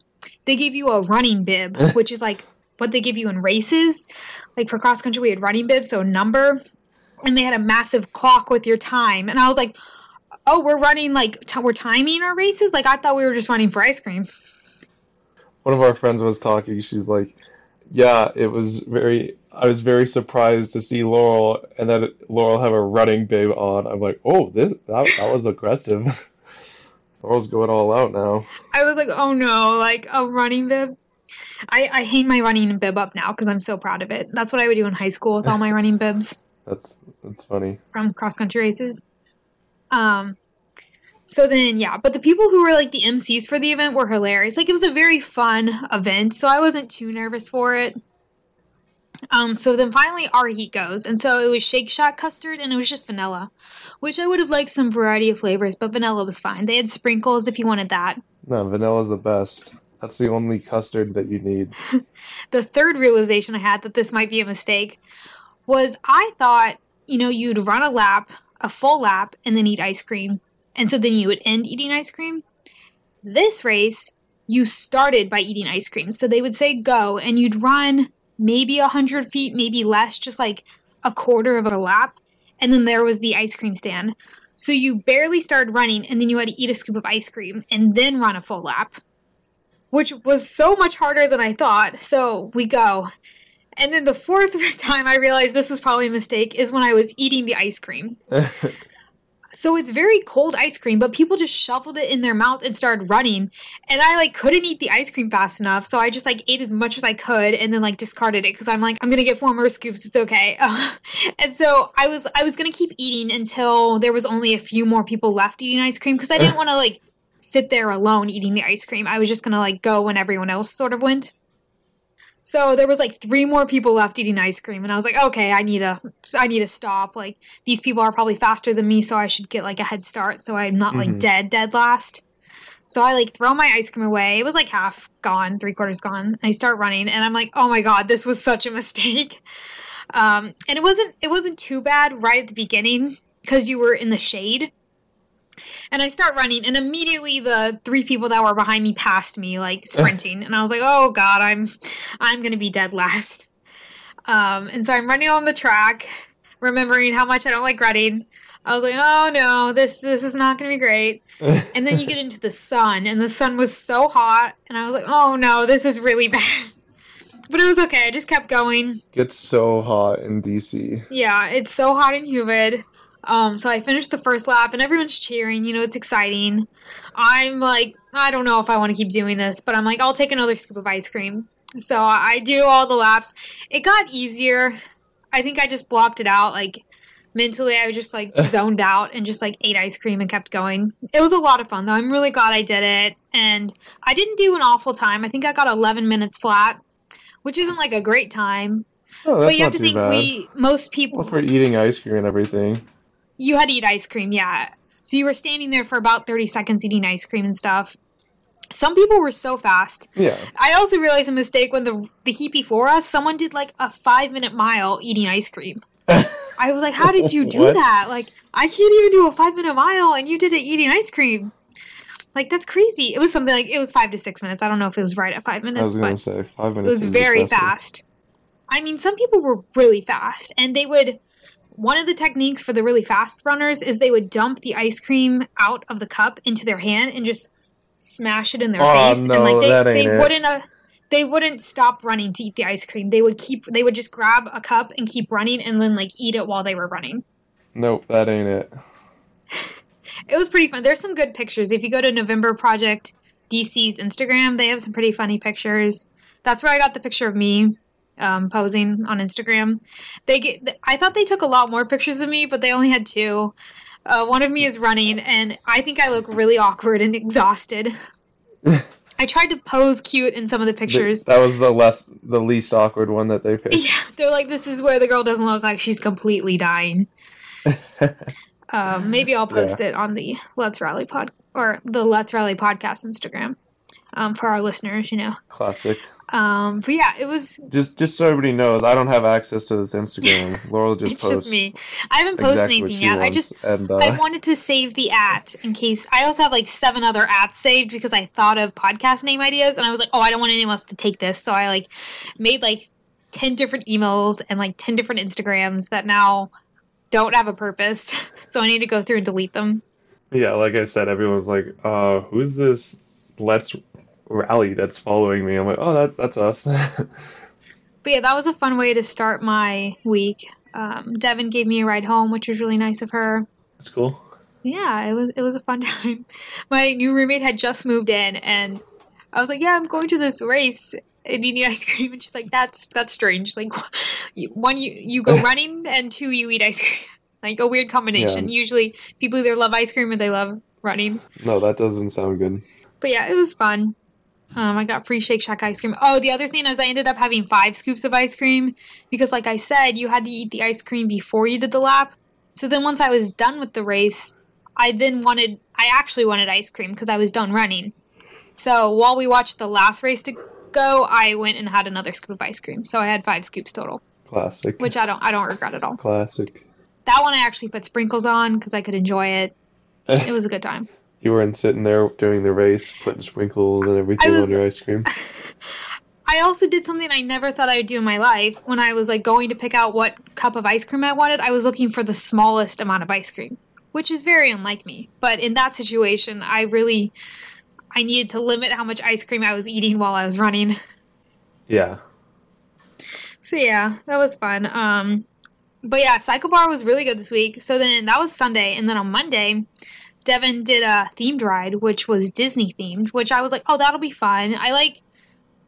They give you a running bib, which is like what they give you in races. Like for cross country, we had running bibs, so a number, and they had a massive clock with your time. And I was like, "Oh, we're running like t- we're timing our races." Like I thought we were just running for ice cream. One of our friends was talking. She's like, "Yeah, it was very. I was very surprised to see Laurel and then Laurel have a running bib on. I'm like, oh, this that that was aggressive. Laurel's going all out now. I was like, "Oh no!" Like a running bib. I, I hang my running bib up now because I'm so proud of it. That's what I would do in high school with all my running bibs. That's that's funny. from cross country races. Um, so then, yeah, but the people who were like the MCs for the event were hilarious. Like it was a very fun event, so I wasn't too nervous for it. Um, so then finally our heat goes, and so it was Shake Shack custard, and it was just vanilla, which I would have liked some variety of flavors, but vanilla was fine. They had sprinkles if you wanted that. No, vanilla's the best. That's the only custard that you need. the third realization I had that this might be a mistake was I thought, you know, you'd run a lap, a full lap, and then eat ice cream. And so then you would end eating ice cream. This race, you started by eating ice cream. So they would say go, and you'd run maybe a 100 feet, maybe less, just like a quarter of a lap. And then there was the ice cream stand. So you barely started running, and then you had to eat a scoop of ice cream and then run a full lap which was so much harder than I thought. So we go. And then the fourth time I realized this was probably a mistake is when I was eating the ice cream. So it's very cold ice cream, but people just shoveled it in their mouth and started running. And I like couldn't eat the ice cream fast enough, so I just like ate as much as I could and then like discarded it because I'm like I'm gonna get four more scoops. It's okay. and so I was I was gonna keep eating until there was only a few more people left eating ice cream because I didn't want to like sit there alone eating the ice cream. I was just gonna like go when everyone else sort of went. So there was like three more people left eating ice cream, and I was like, okay, I need to, I need to stop. Like these people are probably faster than me, so I should get like a head start, so I'm not like Mhm. dead, dead last. So I like throw my ice cream away. It was like half gone, three quarters gone. I start running, and I'm like, oh my god, this was such a mistake. Um, and it wasn't, it wasn't too bad right at the beginning because you were in the shade. And I start running, and immediately the three people that were behind me passed me, like sprinting. and I was like, "Oh God, I'm, I'm gonna be dead last." Um, and so I'm running on the track, remembering how much I don't like running. I was like, "Oh no, this this is not gonna be great." And then you get into the sun, and the sun was so hot, and I was like, "Oh no, this is really bad." But it was okay. I just kept going. Gets so hot in DC. Yeah, it's so hot and humid. Um, so I finished the first lap and everyone's cheering, you know, it's exciting. I'm like, I don't know if I want to keep doing this, but I'm like, I'll take another scoop of ice cream. So I do all the laps. It got easier. I think I just blocked it out. Like mentally, I was just like zoned out and just like ate ice cream and kept going. It was a lot of fun though. I'm really glad I did it. And I didn't do an awful time. I think I got 11 minutes flat, which isn't like a great time. Oh, that's but you have to think bad. we most people Well, for eating ice cream and everything. You had to eat ice cream, yeah. So you were standing there for about 30 seconds eating ice cream and stuff. Some people were so fast. Yeah. I also realized a mistake when the the heat before us, someone did like a five minute mile eating ice cream. I was like, how did you do that? Like, I can't even do a five minute mile, and you did it eating ice cream. Like that's crazy. It was something like it was five to six minutes. I don't know if it was right at five minutes. I was gonna but say five minutes. it was very excessive. fast. I mean, some people were really fast, and they would. One of the techniques for the really fast runners is they would dump the ice cream out of the cup into their hand and just smash it in their Oh, face, no, and like they they it. wouldn't uh, they wouldn't stop running to eat the ice cream. They would keep they would just grab a cup and keep running, and then like eat it while they were running. Nope, that ain't it. It was pretty fun. There's some good pictures. If you go to November Project DC's Instagram, they have some pretty funny pictures. That's where I got the picture of me um, posing on Instagram. They get. I thought they took a lot more pictures of me, but they only had two. Uh, one of me is running, and I think I look really awkward and exhausted. I tried to pose cute in some of the pictures. That was the less, the least awkward one that they picked. Yeah, they're like, this is where the girl doesn't look like she's completely dying. Um, maybe I'll post it on the Let's Rally pod or the Let's Rally podcast Instagram um, for our listeners. You know, Classic. um, but yeah, it was. Just, just so everybody knows, I don't have access to this Instagram. Laurel just it's posts just me. I haven't posted exactly anything she yet. I just and uh, I wanted to save the at in case. I also have like seven other ats saved because I thought of podcast name ideas, and I was like, oh, I don't want anyone else to take this, so I like made like ten different emails and like ten different Instagrams that now don't have a purpose. so I need to go through and delete them. yeah, like I said, everyone's like, uh, who's this Let's Rally that's following me? I'm like, oh, that, that's us. But yeah, that was a fun way to start my week. Um, Devin gave me a ride home, which was really nice of her. It's cool. Yeah, it was it was a fun time. My new roommate had just moved in, and I was like, "Yeah, I'm going to this race and eating ice cream." And she's like, "That's that's strange. Like, one you you go running, and two you eat ice cream. Like a weird combination. Usually, people either love ice cream or they love running." No, that doesn't sound good. But yeah, it was fun. Um, I got free Shake Shack ice cream. Oh, the other thing is I ended up having five scoops of ice cream because, like I said, you had to eat the ice cream before you did the lap. So then once I was done with the race, I then wanted, I actually wanted ice cream because I was done running. So while we watched the last race to go, I went and had another scoop of ice cream. So I had five scoops total, Classic. which I don't, I don't regret at all. Classic. That one I actually put sprinkles on because I could enjoy it. It was a good time. You weren't sitting there during the race putting sprinkles and everything was- on your ice cream. I also did something I never thought I would do in my life. When I was like going to pick out what cup of ice cream I wanted, I was looking for the smallest amount of ice cream, which is very unlike me. But in that situation, I really I needed to limit how much ice cream I was eating while I was running. Yeah. So yeah, that was fun. Um, but yeah, CycleBar was really good this week. So then that was Sunday, and then on Monday, Devin did a themed ride, which was Disney themed. Which I was like, oh, that'll be fun. I like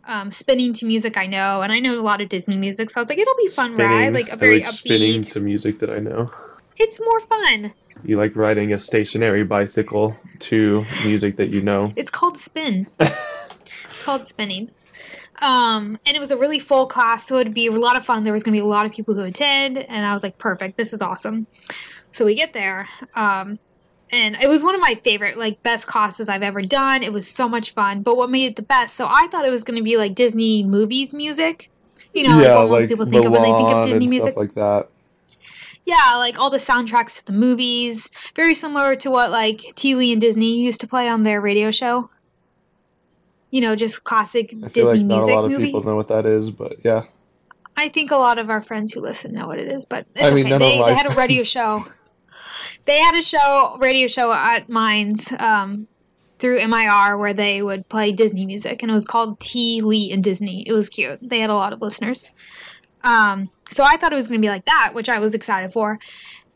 um, spinning to music I know, and I know a lot of Disney music, so I was like, it'll be fun ride, like a very I like spinning to music that I know. It's more fun. You like riding a stationary bicycle to music that you know. It's called spin. it's called spinning. Um, and it was a really full class, so it'd be a lot of fun. There was going to be a lot of people who attend, and I was like, perfect, this is awesome. So we get there, um, and it was one of my favorite, like, best classes I've ever done. It was so much fun. But what made it the best? So I thought it was going to be like Disney movies music. You know, like what most people think of when they think of Disney music. like that. Yeah, like all the soundtracks to the movies, very similar to what like T. Lee and Disney used to play on their radio show. You know, just classic Disney like not a music lot of movie. people know what that is, but yeah. I think a lot of our friends who listen know what it is, but it's I mean, okay. They, they had a radio show. They had a show, radio show at Mines um, through MIR where they would play Disney music, and it was called T. Lee and Disney. It was cute. They had a lot of listeners. Um, so I thought it was going to be like that, which I was excited for.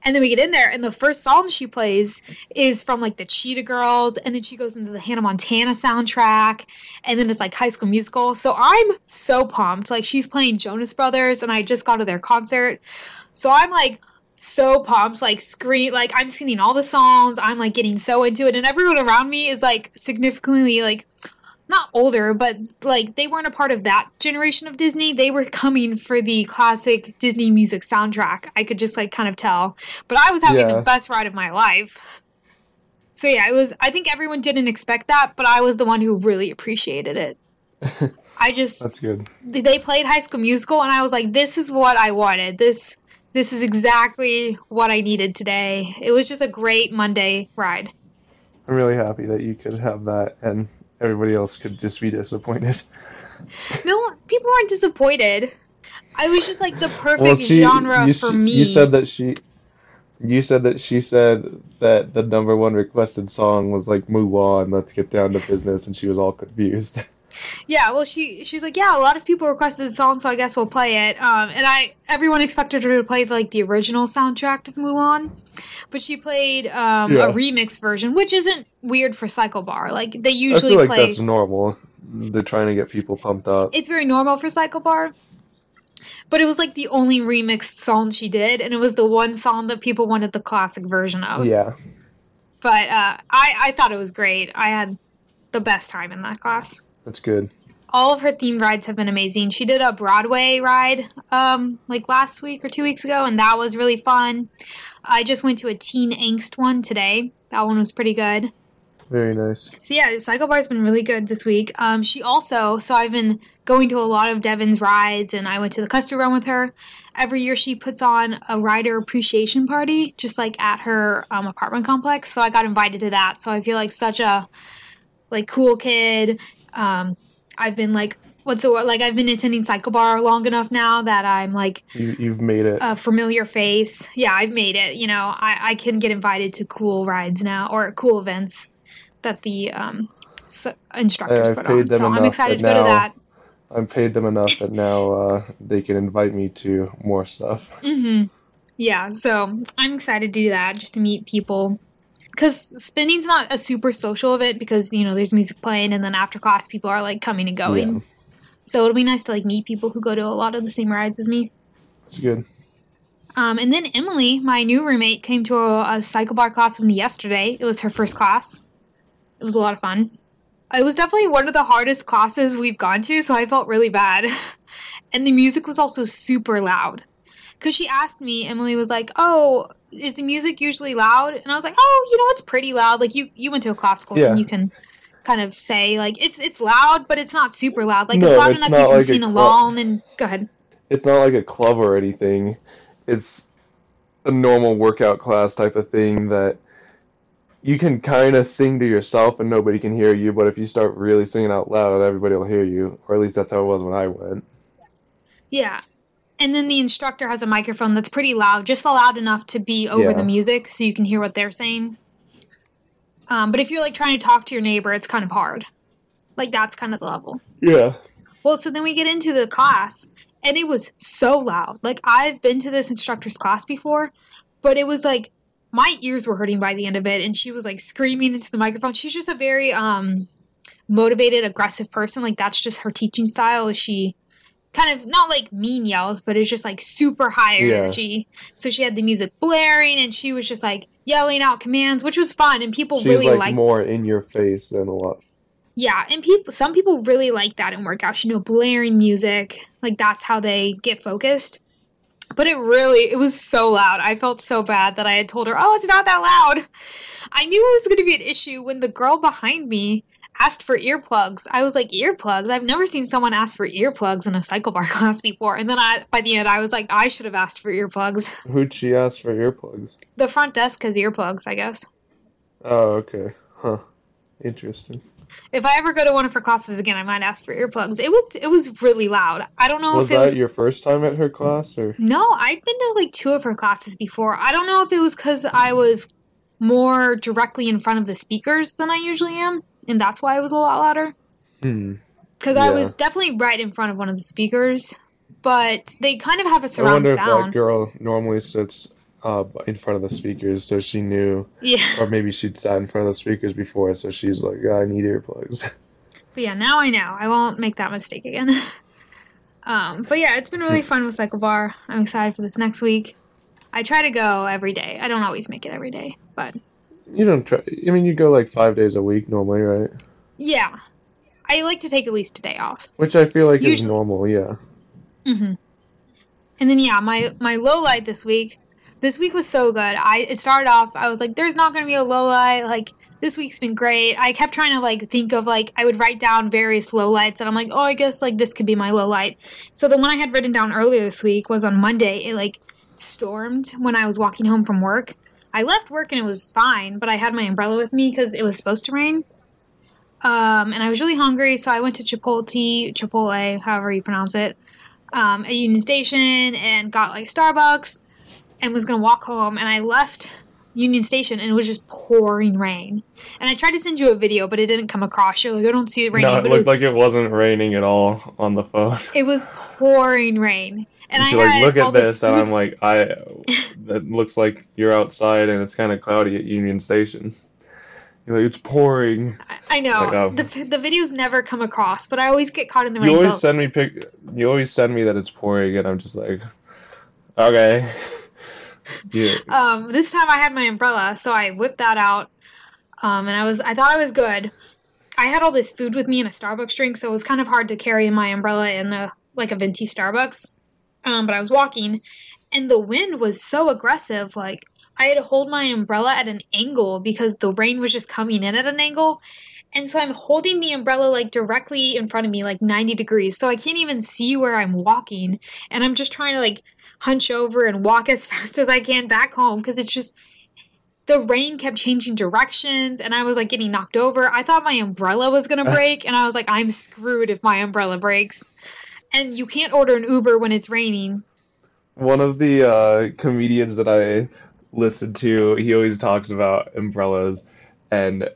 And then we get in there, and the first song she plays is from like the Cheetah Girls, and then she goes into the Hannah Montana soundtrack, and then it's like High School Musical. So I'm so pumped. Like she's playing Jonas Brothers, and I just got to their concert, so I'm like so pumped. Like scream, like I'm singing all the songs. I'm like getting so into it, and everyone around me is like significantly like not older, but like they weren't a part of that generation of Disney. They were coming for the classic Disney music soundtrack. I could just like kind of tell. But I was having Yeah. the best ride of my life. So yeah, it was I think everyone didn't expect that, but I was the one who really appreciated it. I just That's good. they played High School Musical and I was like this is what I wanted. This this is exactly what I needed today. It was just a great Monday ride. I'm really happy that you could have that and everybody else could just be disappointed. No, people aren't disappointed. I was just like the perfect Well, she, genre you, for me. you said that she, you said that she said that the number one requested song was like Mulan, Let's Get Down to Business, and she was all confused. yeah, well, she she's like, yeah, a lot of people requested the song, so I guess we'll play it. Um, and I everyone expected her to play like the original soundtrack of Mulan, but she played um, Yeah. a remix version, which isn't weird for CycleBar. Like they I usually feel like play. that's normal. They're trying to get people pumped up. It's very normal for CycleBar. But it was like the only remixed song she did, and it was the one song that people wanted the classic version of. Yeah, But uh, I, I thought it was great. I had the best time in that class. That's good. All of her themed rides have been amazing. She did a Broadway ride um, like last week or two weeks ago, and that was really fun. I just went to a teen angst one today. That one was pretty good. Very nice. So yeah, CycleBar's been really good this week. Um, she also, so I've been going to a lot of Devin's rides, and I went to the custard run with her. Every year she puts on a rider appreciation party, just like at her um, apartment complex. So I got invited to that. So I feel like such a like cool kid. Um, I've been like, what's the word? Like I've been attending CycleBar long enough now that I'm like You, you've made it. a familiar face. Yeah, I've made it. You know, I, I can get invited to cool rides now or cool events that the um, s- instructors I've put on. So I'm excited to that go to that. I've paid them enough that now uh, they can invite me to more stuff. hmm Yeah, so I'm excited to do that just to meet people. Because spinning's not a super social event because, you know, there's music playing and then after class people are like coming and going. Yeah, So it'll be nice to like meet people who go to a lot of the same rides as me. it's good. Um, and then Emily, my new roommate, came to a, a CycleBar class with me yesterday. It was her first class. It was a lot of fun. It was definitely one of the hardest classes we've gone to, so I felt really bad. and the music was also super loud. Because she asked me, Emily was like, "Oh, is the music usually loud?" And I was like, "Oh, you know, it's pretty loud. Like you, you went to a classical, Yeah. and you can kind of say like it's it's loud, but it's not super loud. Like No, it's loud it's enough you can like sing cl- along." And go ahead. It's not like a club or anything. It's a normal workout class type of thing that you can kind of sing to yourself and nobody can hear you, but if you start really singing out loud, everybody will hear you. Or at least that's how it was when I went. Yeah. And then the instructor has a microphone that's pretty loud, just loud enough to be over Yeah. the music so you can hear what they're saying. Um, but if you're like trying to talk to your neighbor, it's kind of hard. Like that's kind of the level. Yeah. Well, so then we get into the class, and it was so loud. Like I've been to this instructor's class before, but it was like my ears were hurting by the end of it and she was like screaming into the microphone. She's just a very um motivated, aggressive person. Like that's just her teaching style. Is she kind of not like mean yells, but it's just like super high Yeah. energy. So she had the music blaring and she was just like yelling out commands, which was fun and people She's really like liked more in your face than a lot. yeah, and people some people really like that in workouts, you know, blaring music. Like that's how they get focused. But it really it was so loud. I felt so bad that I had told her, "Oh, it's not that loud." I knew it was going to be an issue when the girl behind me asked for earplugs. I was like, "Earplugs? I've never seen someone ask for earplugs in a CycleBar class before." And then I by the end I was like, "I should have asked for earplugs." Who'd she ask for earplugs? The front desk has earplugs, I guess. Oh, okay. Huh. Interesting. If I ever go to one of her classes again, I might ask for earplugs. It was it was really loud. I don't know Was if it that was your first time at her class, or No, I'd been to like two of her classes before. I don't know if it was because I was more directly in front of the speakers than I usually am, and that's why it was a lot louder. hmm? Because I was definitely right in front of one of the speakers, but they kind of have a surround sound. I wonder if that girl normally sits uh, in front of the speakers, so she knew, Yeah, or maybe she'd sat in front of the speakers before, so she's like, "I need earplugs." but yeah, now I know. I won't make that mistake again. um, but yeah, it's been really fun with CycleBar. I'm excited for this next week. I try to go every day. I don't always make it every day, but you don't try. I mean, you go like five days a week normally, right? yeah, I like to take at least a day off. Which I feel like is normal. Yeah. hmm And then yeah, my my low light this week. This week was so good. I it started off. I was like, "There's not going to be a low light." Like this week's been great. I kept trying to like think of like I would write down various low lights, and I'm like, "Oh, I guess like this could be my low light." So the one I had written down earlier this week was on Monday. It like stormed when I was walking home from work. I left work and it was fine, but I had my umbrella with me because it was supposed to rain. Um, and I was really hungry, so I went to Chipotle, Chipotle, however you pronounce it, um, at Union Station and got like Starbucks and was gonna walk home. And I left Union Station and it was just pouring rain. And I tried to send you a video, but it didn't come across. You're like, I don't see it raining, no, it looked it was, like it wasn't raining at all on the phone. it was pouring rain. And, And I like, look at this this, and I'm like, I. It looks like you're outside, and it's kind of cloudy at Union Station. You're like, it's pouring. I- I know Like, um, the the videos never come across, but I always get caught in the You rain. always but- send me pic. You always send me that it's pouring, and I'm just like, okay. Yeah. um, this time I had my umbrella, so I whipped that out, um, and I was I thought I was good. I had all this food with me and a Starbucks drink, so it was kind of hard to carry my umbrella in the like a venti Starbucks. Um, but I was walking, and the wind was so aggressive. Like I had to hold my umbrella at an angle because the rain was just coming in at an angle. And so I'm holding the umbrella like directly in front of me, like 90 degrees. So I can't even see where I'm walking. And I'm just trying to like hunch over and walk as fast as I can back home because it's just the rain kept changing directions and I was like getting knocked over. I thought my umbrella was going to break and I was like I'm screwed if my umbrella breaks. And you can't order an Uber when it's raining. One of the uh, comedians that I listen to, he always talks about umbrellas and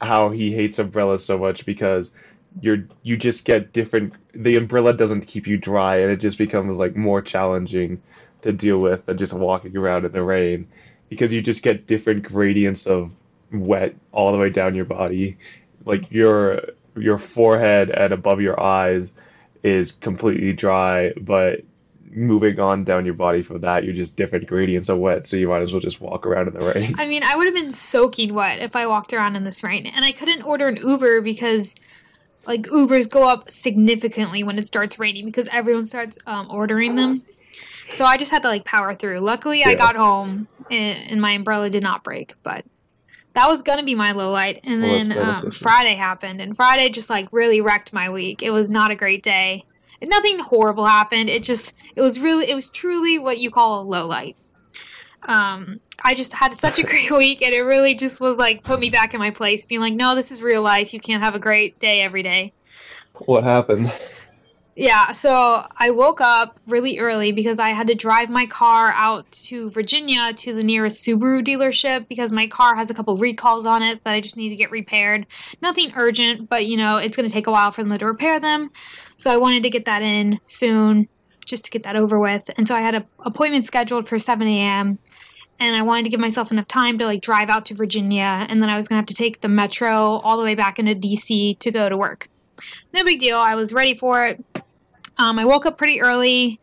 how he hates umbrellas so much because you're you just get different. The umbrella doesn't keep you dry, and it just becomes like more challenging to deal with than just walking around in the rain because you just get different gradients of wet all the way down your body. Like your your forehead and above your eyes is completely dry, but moving on down your body from that, you're just different gradients of wet, so you might as well just walk around in the rain. I mean, I would have been soaking wet if I walked around in this rain. And I couldn't order an Uber because like Ubers go up significantly when it starts raining because everyone starts um, ordering them. So I just had to like power through. Luckily, I got home and, and my umbrella did not break, but that was gonna be my low light. And Well, then um. Friday happened, and Friday just like really wrecked my week. It was not a great day. Nothing horrible happened. It just it was really it was truly what you call a low light. Um, I just had such a great week, and it really just was like put me back in my place, being like, no, this is real life. You can't have a great day every day. What happened? Yeah, so I woke up really early because I had to drive my car out to Virginia to the nearest Subaru dealership because my car has a couple recalls on it that I just need to get repaired. Nothing urgent, but you know, it's going to take a while for them to repair them. So I wanted to get that in soon. Just to get that over with. And so I had an appointment scheduled for 7 a.m. And I wanted to give myself enough time to like drive out to Virginia, and then I was gonna have to take the metro all the way back into DC to go to work. No big deal. I was ready for it. Um, I woke up pretty early.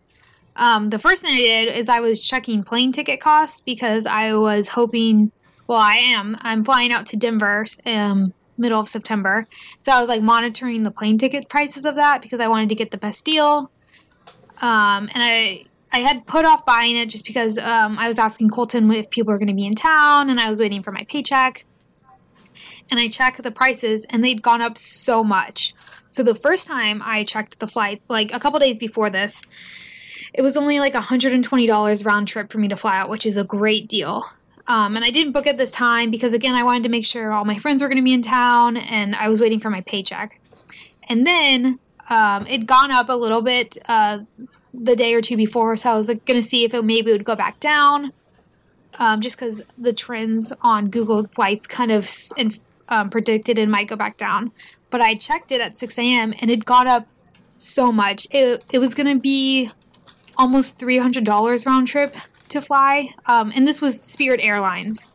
Um, the first thing I did is I was checking plane ticket costs because I was hoping. Well, I am. I'm flying out to Denver um, middle of September, so I was like monitoring the plane ticket prices of that because I wanted to get the best deal. Um, and I I had put off buying it just because um, I was asking Colton if people were going to be in town, and I was waiting for my paycheck. And I checked the prices, and they'd gone up so much. So the first time I checked the flight, like a couple days before this, it was only like $120 round trip for me to fly out, which is a great deal. Um, and I didn't book it this time because, again, I wanted to make sure all my friends were going to be in town, and I was waiting for my paycheck. And then um, it'd gone up a little bit uh, the day or two before, so I was like, going to see if it maybe would go back down, um, just because the trends on Google Flights kind of um, predicted it might go back down. But I checked it at 6 a.m. and it got up so much. It, it was going to be almost $300 round trip to fly, um, and this was Spirit Airlines.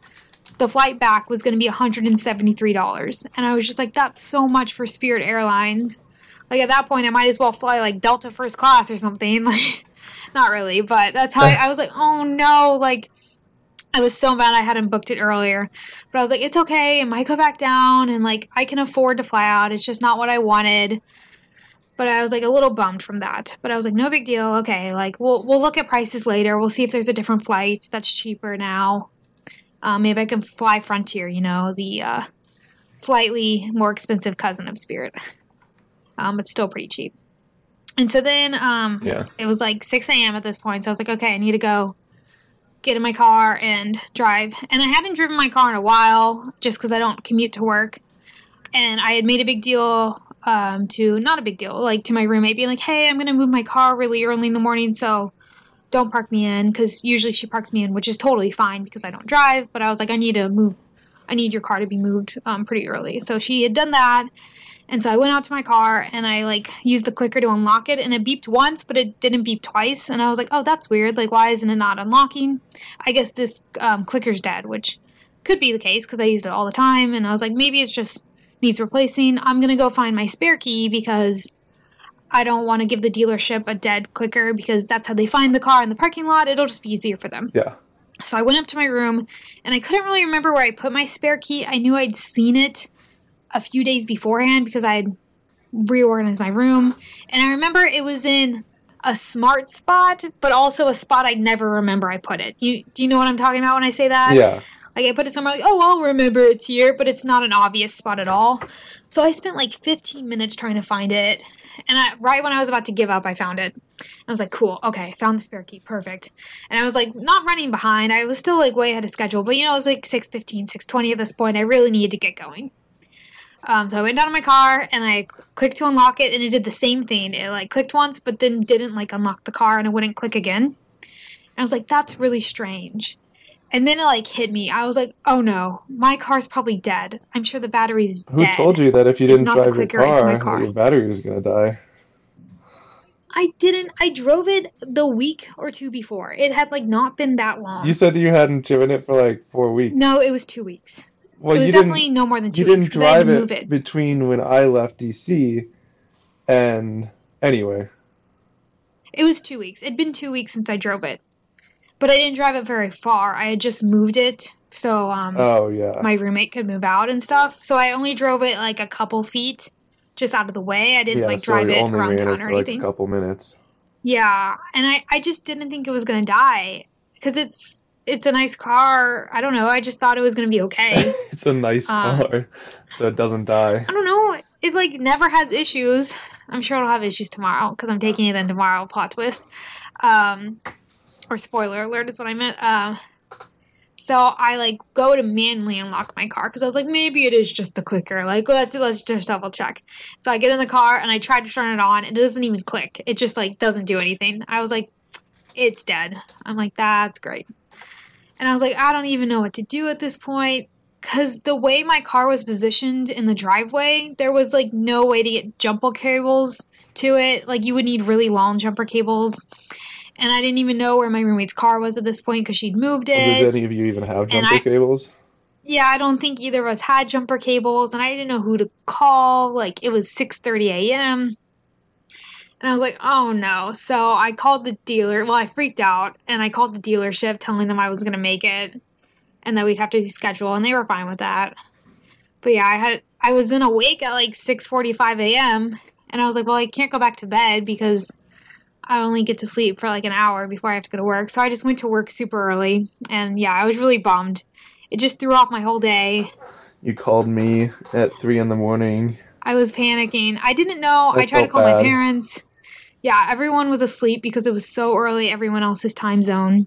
The flight back was going to be $173, and I was just like, that's so much for Spirit Airlines like at that point I might as well fly like Delta first class or something. Like not really, but that's how I, I was like, oh no, like I was so mad I hadn't booked it earlier. But I was like, it's okay, it might go back down and like I can afford to fly out. It's just not what I wanted. But I was like a little bummed from that. But I was like, no big deal. Okay, like we'll we'll look at prices later. We'll see if there's a different flight that's cheaper now. Um, maybe I can fly Frontier, you know, the uh, slightly more expensive cousin of Spirit um, but still pretty cheap. And so then um, Yeah. it was like 6 a.m. at this point. So I was like, okay, I need to go get in my car and drive. And I hadn't driven my car in a while just because I don't commute to work. And I had made a big deal um, to, not a big deal, like to my roommate being like, hey, I'm going to move my car really early in the morning. So don't park me in because usually she parks me in, which is totally fine because I don't drive. But I was like, I need to move. I need your car to be moved um, pretty early. So she had done that. And so I went out to my car and I like used the clicker to unlock it and it beeped once, but it didn't beep twice. And I was like, oh, that's weird. Like, why isn't it not unlocking? I guess this um, clicker's dead, which could be the case because I used it all the time. And I was like, maybe it's just needs replacing. I'm going to go find my spare key because I don't want to give the dealership a dead clicker because that's how they find the car in the parking lot. It'll just be easier for them. Yeah. So I went up to my room and I couldn't really remember where I put my spare key. I knew I'd seen it a few days beforehand because I had reorganized my room. And I remember it was in a smart spot, but also a spot I'd never remember I put it. You do you know what I'm talking about when I say that? Yeah. Like I put it somewhere like, oh, I'll remember it's here, but it's not an obvious spot at all. So I spent like 15 minutes trying to find it. And I, right when I was about to give up, I found it. I was like, cool, okay, found the spare key, perfect. And I was like, not running behind. I was still like way ahead of schedule, but you know, it was like 6.15, 6.20 at this point. I really needed to get going. Um, so I went down to my car and I clicked to unlock it, and it did the same thing. It like clicked once, but then didn't like unlock the car, and it wouldn't click again. And I was like, that's really strange. And then it like hit me. I was like, oh no, my car's probably dead. I'm sure the battery's Who dead. Who told you that if you didn't the drive your clicker, it's car, my car. your battery was gonna die? I didn't. I drove it the week or two before. It had like not been that long. You said that you hadn't driven it for like four weeks. no, it was two weeks. Well, it was definitely no more than two You weeks didn't because I had to drive move it, it. between when I left DC and anyway. It was two weeks. It'd been two weeks since I drove it, but I didn't drive it very far. I had just moved it, so um, Oh yeah. my roommate could move out and stuff. So I only drove it like a couple feet, just out of the way. I didn't yeah, like so drive you it around town it or for like anything. a couple minutes. Yeah, and I I just didn't think it was gonna die because it's it's a nice car. I don't know. I just thought it was gonna be okay. it's a nice Uh, car, so it doesn't die. I don't know. It like never has issues. I'm sure it'll have issues tomorrow because I'm taking it in tomorrow. Plot twist, um, or spoiler alert is what I meant. Um, so I like go to manually unlock my car because I was like maybe it is just the clicker. Like let's let's just double check. So I get in the car and I try to turn it on. and It doesn't even click. It just like doesn't do anything. I was like, it's dead. I'm like that's great. And I was like, I don't even know what to do at this point because the way my car was positioned in the driveway, there was like no way to get jumper cables to it. Like you would need really long jumper cables. And I didn't even know where my roommate's car was at this point because she'd moved it. Does any of you even have jumper I- cables? yeah, I don't think either of us had jumper cables, and I didn't know who to call. Like it was six thirty a.m. And I was like, oh no. So I called the dealer. Well, I freaked out and I called the dealership telling them I was going to make it and that we'd have to schedule and they were fine with that. But yeah, I had I was then awake at like 6:45 a.m. and I was like, well, I can't go back to bed because I only get to sleep for like an hour before I have to go to work. So I just went to work super early and yeah, I was really bummed. It just threw off my whole day. You called me at three in the morning. I was panicking. I didn't know. I, I tried to call my parents. Yeah, everyone was asleep because it was so early, everyone else's time zone.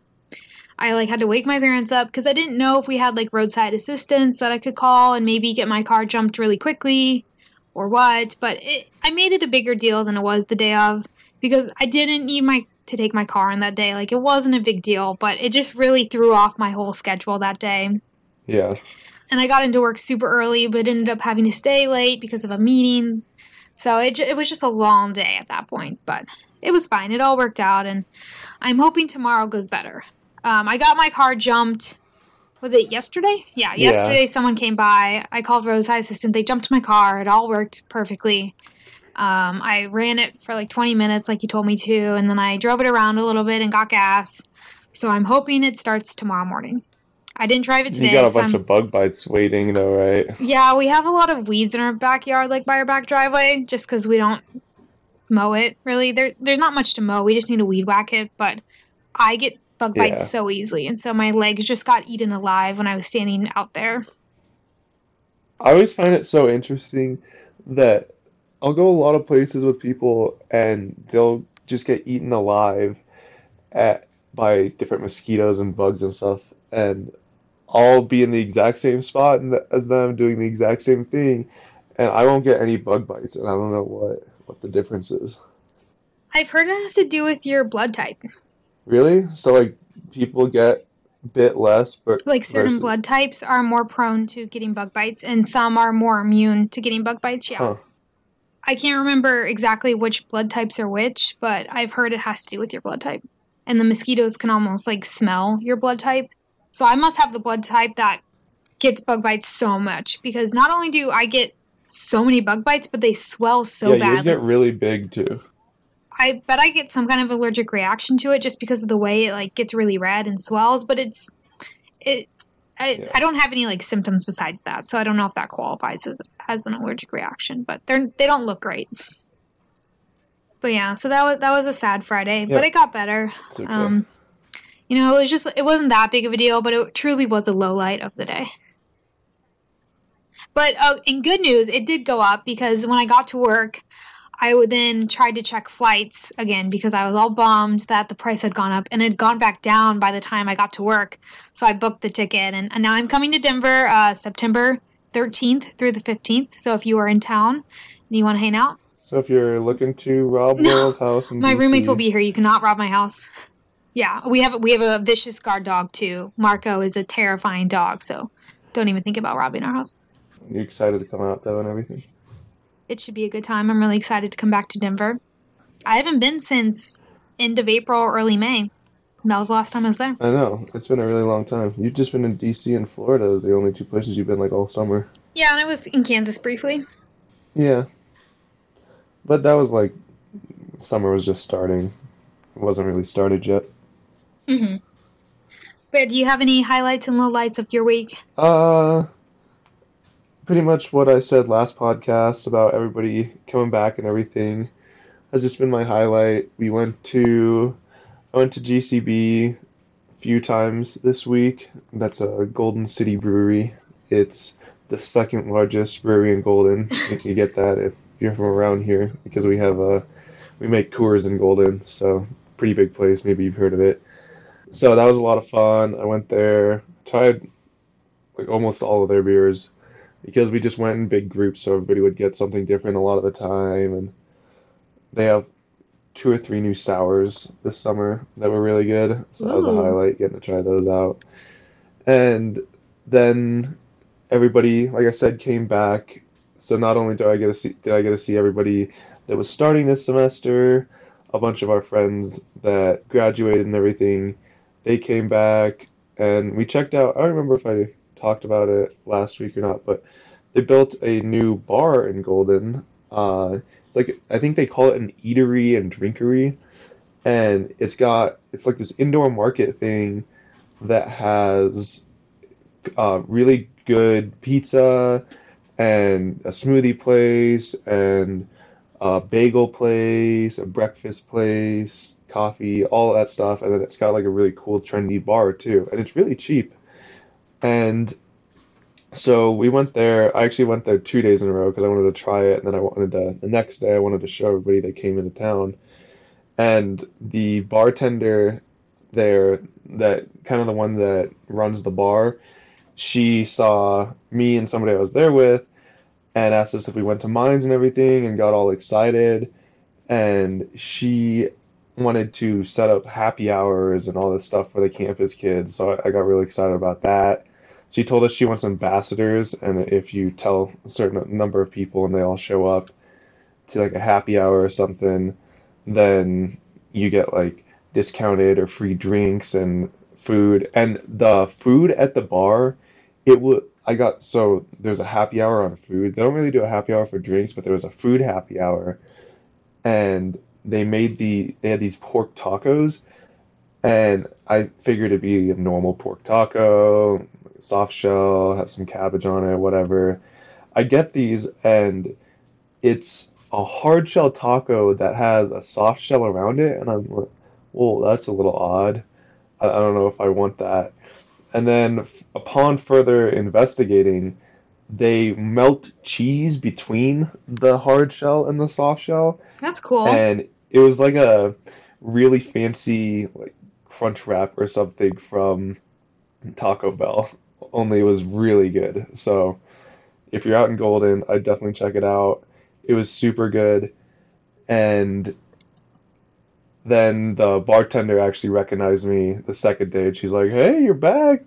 I like had to wake my parents up because I didn't know if we had like roadside assistance that I could call and maybe get my car jumped really quickly or what. But it, I made it a bigger deal than it was the day of because I didn't need my to take my car on that day. Like it wasn't a big deal, but it just really threw off my whole schedule that day Yeah. and I got into work super early, but ended up having to stay late because of a meeting. So it, it was just a long day at that point, but it was fine. It all worked out, and I'm hoping tomorrow goes better. Um, I got my car jumped. Was it yesterday? Yeah, Yeah. yesterday someone came by. I called Rose High assistant. They jumped my car. It all worked perfectly. Um, I ran it for like 20 minutes, like you told me to, and then I drove it around a little bit and got gas. So I'm hoping it starts tomorrow morning. I didn't drive it today. You got a bunch of bug bites waiting though, right? yeah, we have a lot of weeds in our backyard, like by our back driveway, just because we don't mow it. Really, there there's not much to mow. We just need to weed whack it. But I get bug bites Yeah. so easily, and so my legs just got eaten alive when I was standing out there. I always find it so interesting that I'll go a lot of places with people and they'll just get eaten alive at by different mosquitoes and bugs and stuff, and I'll be in the exact same spot as them doing the exact same thing, and I won't get any bug bites, and I don't know what what the difference is. I've heard it has to do with your blood type. Really? So like people get bit less, but Like certain versus- blood types are more prone to getting bug bites, and some are more immune to getting bug bites. Yeah. Huh. I can't remember exactly which blood types are which, but I've heard it has to do with your blood type. And the mosquitoes can almost like smell your blood type. So I must have the blood type that gets bug bites so much because not only do I get so many bug bites, but they swell so bad. yeah, yours badly. get really big too. I bet I get some kind of allergic reaction to it just because of the way it like gets really red and swells, but it's it I, Yeah. I don't have any like symptoms besides that, so I don't know if that qualifies as as an allergic reaction, but they're they don't look great. But yeah, so that was that was a sad Friday, but it got better. Okay. Um you know, it was just it wasn't that big of a deal, but it truly was a low light of the day. But uh, in good news, it did go up because when I got to work, I would then tried to check flights again because I was all bummed that the price had gone up and it had gone back down by the time I got to work. So I booked the ticket and, and now I'm coming to Denver uh, September 13th through the 15th. So if you are in town and you want to hang out, So if you're looking to rob No, house my roommates will be here. You cannot rob my house. Yeah, we have we have a vicious guard dog too. Marco is a terrifying dog, so don't even think about robbing our house. You're excited to come out though and everything? It should be a good time. I'm really excited to come back to Denver. I haven't been since end of April or early May. That was the last time I was there. I know it's been a really long time. You've just been in DC and Florida, the only two places you've been like all summer. Yeah, and I was in Kansas briefly. Yeah, but that was like summer was just starting. It wasn't really started yet. Hmm But do you have any highlights and lowlights of your week? Uh, pretty much what I said last podcast about everybody coming back and everything has just been my highlight. We went to I went to GCB a few times this week. That's a Golden City Brewery. It's the second largest brewery in Golden. If you get that if you're from around here, because we have a we make Coors in Golden, so pretty big place. Maybe you've heard of it. So that was a lot of fun. I went there, tried like almost all of their beers because we just went in big groups so everybody would get something different a lot of the time and they have two or three new sours this summer that were really good so that was a highlight getting to try those out and then everybody, like I said, came back. So not only do I get to see, did I get to see everybody that was starting this semester, a bunch of our friends that graduated and everything, they came back and we checked out. I don't remember if I talked about it last week or not, but they built a new bar in Golden. Uh, it's like I think they call it an eatery and drinkery, and it's got it's like this indoor market thing that has uh, really good pizza and a smoothie place and a bagel place, a breakfast place, coffee, all that stuff, and then it's got like a really cool trendy bar too, and it's really cheap. And so we went there. I actually went there two days in a row because I wanted to try it, and then I wanted to the next day I wanted to show everybody that came into town. And the bartender there, that kind of the one that runs the bar, she saw me and somebody I was there with, and asked us if we went to mines and everything, and got all excited. And she wanted to set up happy hours and all this stuff for the campus kids, so I, got really excited about that she told us she wants ambassadors, and if you tell a certain number of people and they all show up to like a happy hour or something, then you get like discounted or free drinks and food. And the food at the bar, it would. I got so there's a happy hour on food. They don't really do a happy hour for drinks, but there was a food happy hour, and they made the they had these pork tacos, and I figured it'd be a normal pork taco, soft shell, have some cabbage on it, whatever. I get these and it's a hard shell taco that has a soft shell around it, and I'm like, well, that's a little odd. I, I don't know if I want that. And then upon further investigating, they melt cheese between the hard shell and the soft shell. That's cool. And it was like a really fancy like crunch wrap or something from Taco Bell only it was really good. So if you're out in Golden, I'd definitely check it out. It was super good. And then the bartender actually recognized me the second day and she's like, Hey, you're back.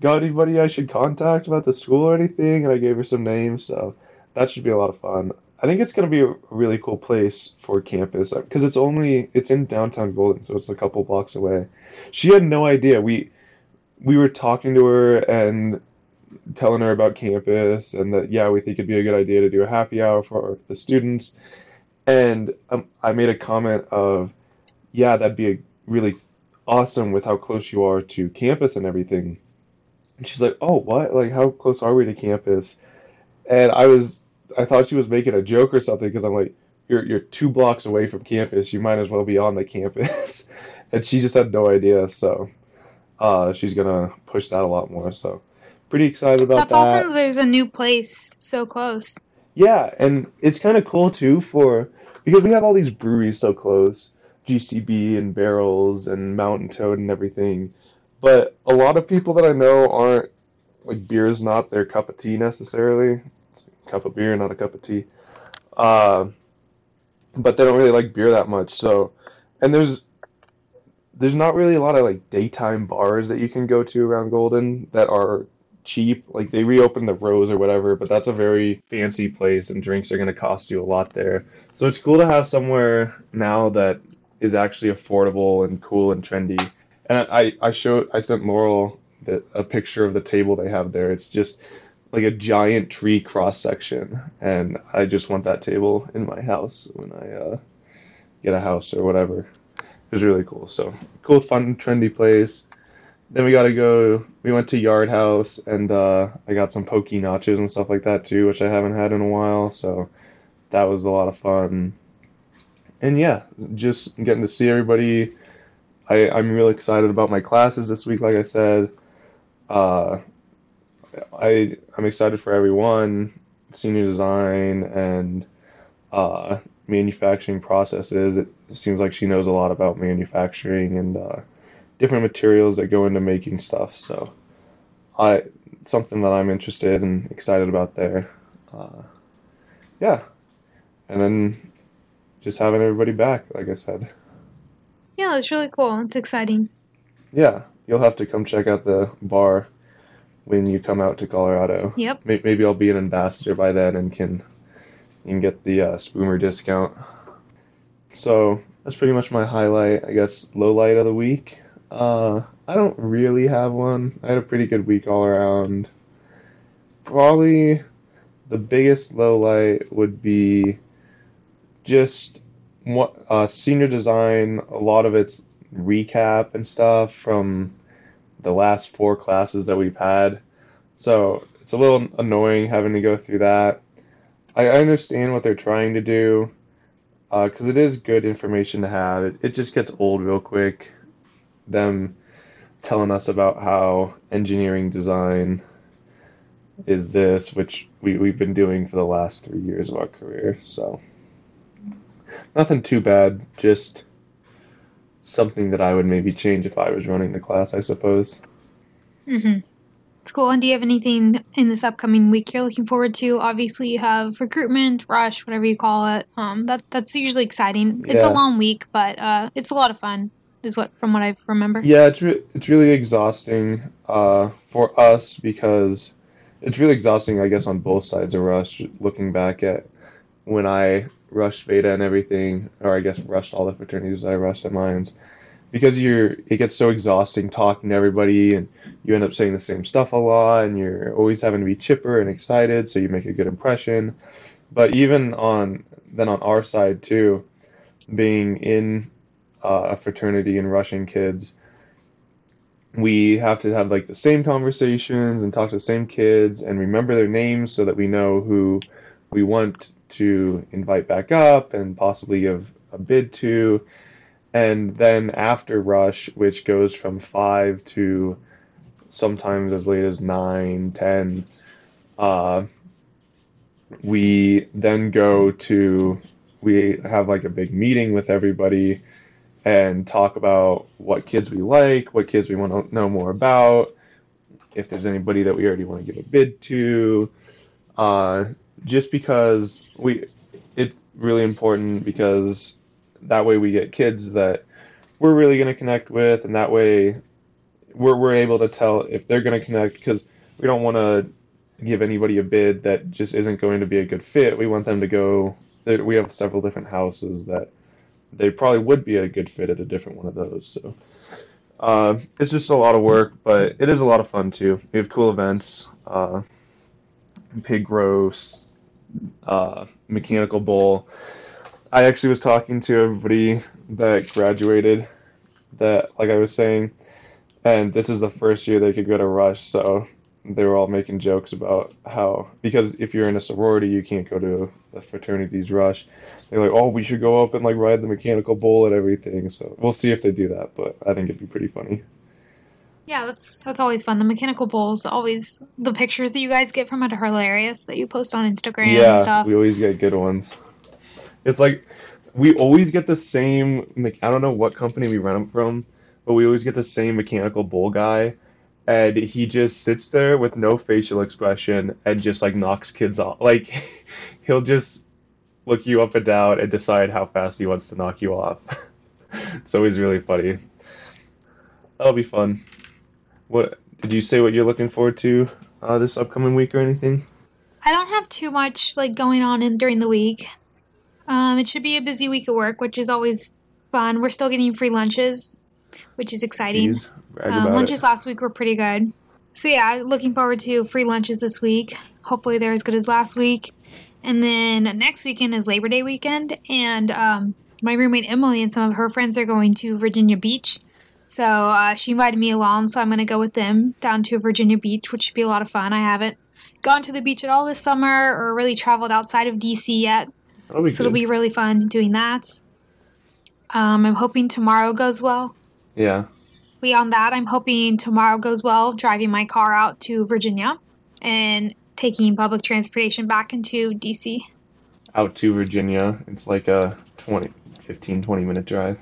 Got anybody I should contact about the school or anything? And I gave her some names. So that should be a lot of fun. I think it's going to be a really cool place for campus because it's only it's in downtown Golden, so it's a couple blocks away. She had no idea. We we were talking to her and telling her about campus and that yeah we think it'd be a good idea to do a happy hour for the students and um, i made a comment of yeah that'd be a really awesome with how close you are to campus and everything and she's like oh what like how close are we to campus and i was i thought she was making a joke or something because i'm like you're, you're two blocks away from campus you might as well be on the campus and she just had no idea so uh, she's gonna push that a lot more. So pretty excited about That's that. awesome. There's a new place so close. Yeah, and it's kind of cool too for because we have all these breweries so close, GCB and Barrels and Mountain Toad and everything. But a lot of people that I know aren't like beer is not their cup of tea necessarily. It's a cup of beer, not a cup of tea. Uh, but they don't really like beer that much. So, and there's there's not really a lot of like daytime bars that you can go to around Golden that are cheap. Like they reopened the Rose or whatever, but that's a very fancy place and drinks are going to cost you a lot there. So it's cool to have somewhere now that is actually affordable and cool and trendy. And I I showed I sent Laurel the, a picture of the table they have there. It's just like a giant tree cross section, and I just want that table in my house when I uh, get a house or whatever. It was really cool. So cool, fun, trendy place. Then we got to go. We went to Yard House, and uh, I got some pokey nachos and stuff like that too, which I haven't had in a while. So that was a lot of fun. And yeah, just getting to see everybody. I, I'm really excited about my classes this week. Like I said, uh, I I'm excited for everyone. Senior design and uh, manufacturing processes. It seems like she knows a lot about manufacturing and uh, different materials that go into making stuff. So, I something that I'm interested and excited about there. Uh, yeah, and then just having everybody back, like I said. Yeah, that's really cool. It's exciting. Yeah, you'll have to come check out the bar. when you come out to Colorado. Yep. Maybe I'll be an ambassador by then and can can get the uh, Spoomer discount. So that's pretty much my highlight. I guess low light of the week. Uh, I don't really have one. I had a pretty good week all around. Probably the biggest low light would be just what uh, senior design. A lot of it's recap and stuff from the last four classes that we've had. So it's a little annoying having to go through that. I understand what they're trying to do because it is good information to have. It, it just gets old real quick. Them telling us about how engineering design is this, which we, we've been doing for the last three years of our career. So nothing too bad, just something that I would maybe change if I was running the class, I suppose. Mm-hmm. It's cool. And do you have anything in this upcoming week you're looking forward to? Obviously, you have recruitment, rush, whatever you call it. Um, that that's usually exciting. It's a long week, but uh, it's a lot of fun. Is what from what I remember. Yeah, it's re- it's really exhausting uh, for us because it's really exhausting, I guess, on both sides of Rush. Looking back at when I rushed Beta and everything, or I guess rushed all the fraternities I rushed at Mines, because you're it gets so exhausting talking to everybody, and you end up saying the same stuff a lot, and you're always having to be chipper and excited, so you make a good impression. But even on then on our side too, being in uh, a fraternity and rushing kids we have to have like the same conversations and talk to the same kids and remember their names so that we know who we want to invite back up and possibly give a bid to and then after rush which goes from 5 to sometimes as late as 9 10 uh, we then go to we have like a big meeting with everybody and talk about what kids we like, what kids we want to know more about, if there's anybody that we already want to give a bid to. Uh, just because we, it's really important because that way we get kids that we're really going to connect with, and that way we're, we're able to tell if they're going to connect because we don't want to give anybody a bid that just isn't going to be a good fit. We want them to go. We have several different houses that they probably would be a good fit at a different one of those. So uh, it's just a lot of work, but it is a lot of fun too. We have cool events, uh, pig roast, uh, mechanical bowl. I actually was talking to everybody that graduated, that like I was saying, and this is the first year they could go to Rush, so they were all making jokes about how because if you're in a sorority you can't go to the fraternities rush they're like oh we should go up and like ride the mechanical bull and everything so we'll see if they do that but i think it'd be pretty funny Yeah, that's that's always fun. The mechanical bowls, always the pictures that you guys get from it are hilarious that you post on Instagram and yeah stuff. we always get good ones. It's like we always get the same me- i don't know what company we rent them from but we always get the same mechanical bull guy and he just sits there with no facial expression and just like knocks kids off. Like he'll just look you up and down and decide how fast he wants to knock you off. It's always really funny. That'll be fun what did you say what you're looking forward to uh, this upcoming week or anything I don't have too much like going on in during the week. Um, it should be a busy week at work, which is always fun. We're still getting free lunches, which is exciting. Jeez, Um, lunches it. last week were pretty good. So yeah, looking forward to free lunches this week. Hopefully they're as good as last week. And then next weekend is Labor Day weekend, and um, my roommate Emily and some of her friends are going to Virginia Beach. So uh, she invited me along, so I'm going to go with them down to Virginia Beach, which should be a lot of fun. I haven't gone to the beach at all this summer or really traveled outside of DC yet, so it'll be really fun doing that. Um, I'm hoping tomorrow goes well Yeah. beyond that, I'm hoping tomorrow goes well driving my car out to Virginia and taking public transportation back into DC. Out to Virginia. It's like a 20, 15, 20 minute drive.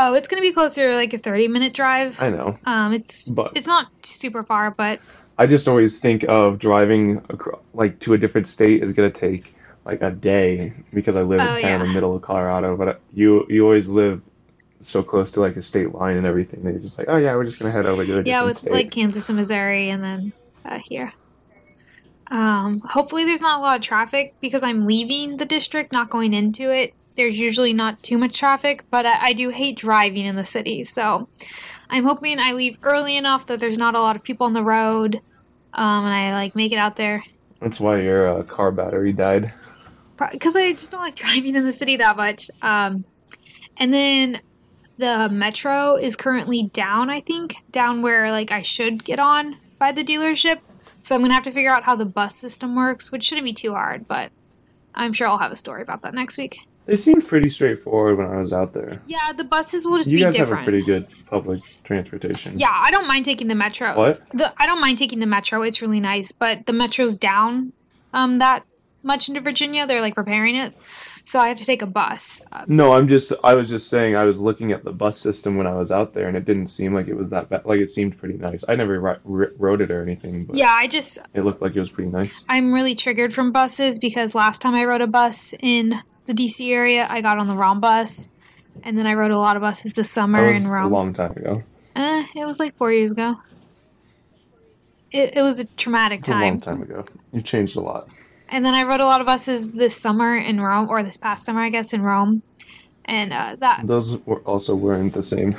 Oh, it's going to be closer to like a 30 minute drive. I know. Um, it's But- it's not super far, but I just always think of driving across, like to a different state is gonna take like a day because I live Oh, in kind of the middle of Colorado. But you you always live so close to like a state line and everything. They're just like, oh yeah, we're just gonna head over to a yeah, with state. like Kansas and Missouri, and then uh, here. Um, hopefully, there's not a lot of traffic because I'm leaving the district, not going into it. There's usually not too much traffic, but I, I do hate driving in the city. So I'm hoping I leave early enough that there's not a lot of people on the road, um, and I like make it out there That's why your uh, car battery died. because I just don't like driving in the city that much. Um, and then the metro is currently down. I think down where like I should get on by the dealership. So I'm gonna have to figure out how the bus system works, which shouldn't be too hard. But I'm sure I'll have a story about that next week. They seemed pretty straightforward when I was out there. Yeah, the buses will just you be guys different. have a pretty good public transportation. yeah, I don't mind taking the metro. What? The I don't mind taking the metro. It's really nice, but the metro's down um that much into Virginia. They're like repairing it, so I have to take a bus. Uh, No, I'm just. I was just saying. I was looking at the bus system when I was out there, and it didn't seem like it was that bad. Like it seemed pretty nice. I never ri- ri- rode it or anything, but yeah, I just it looked like it was pretty nice. I'm really triggered from buses because last time I rode a bus in the DC area, I got on the wrong bus, and then I rode a lot of buses this summer in Rome. That was in a long time ago. Eh, it was like four years ago. It, it was a traumatic It's a long time. time ago. You changed a lot. And then I rode a lot of buses this summer in Rome, or this past summer, I guess, in Rome. And uh, that, Those were also weren't the same.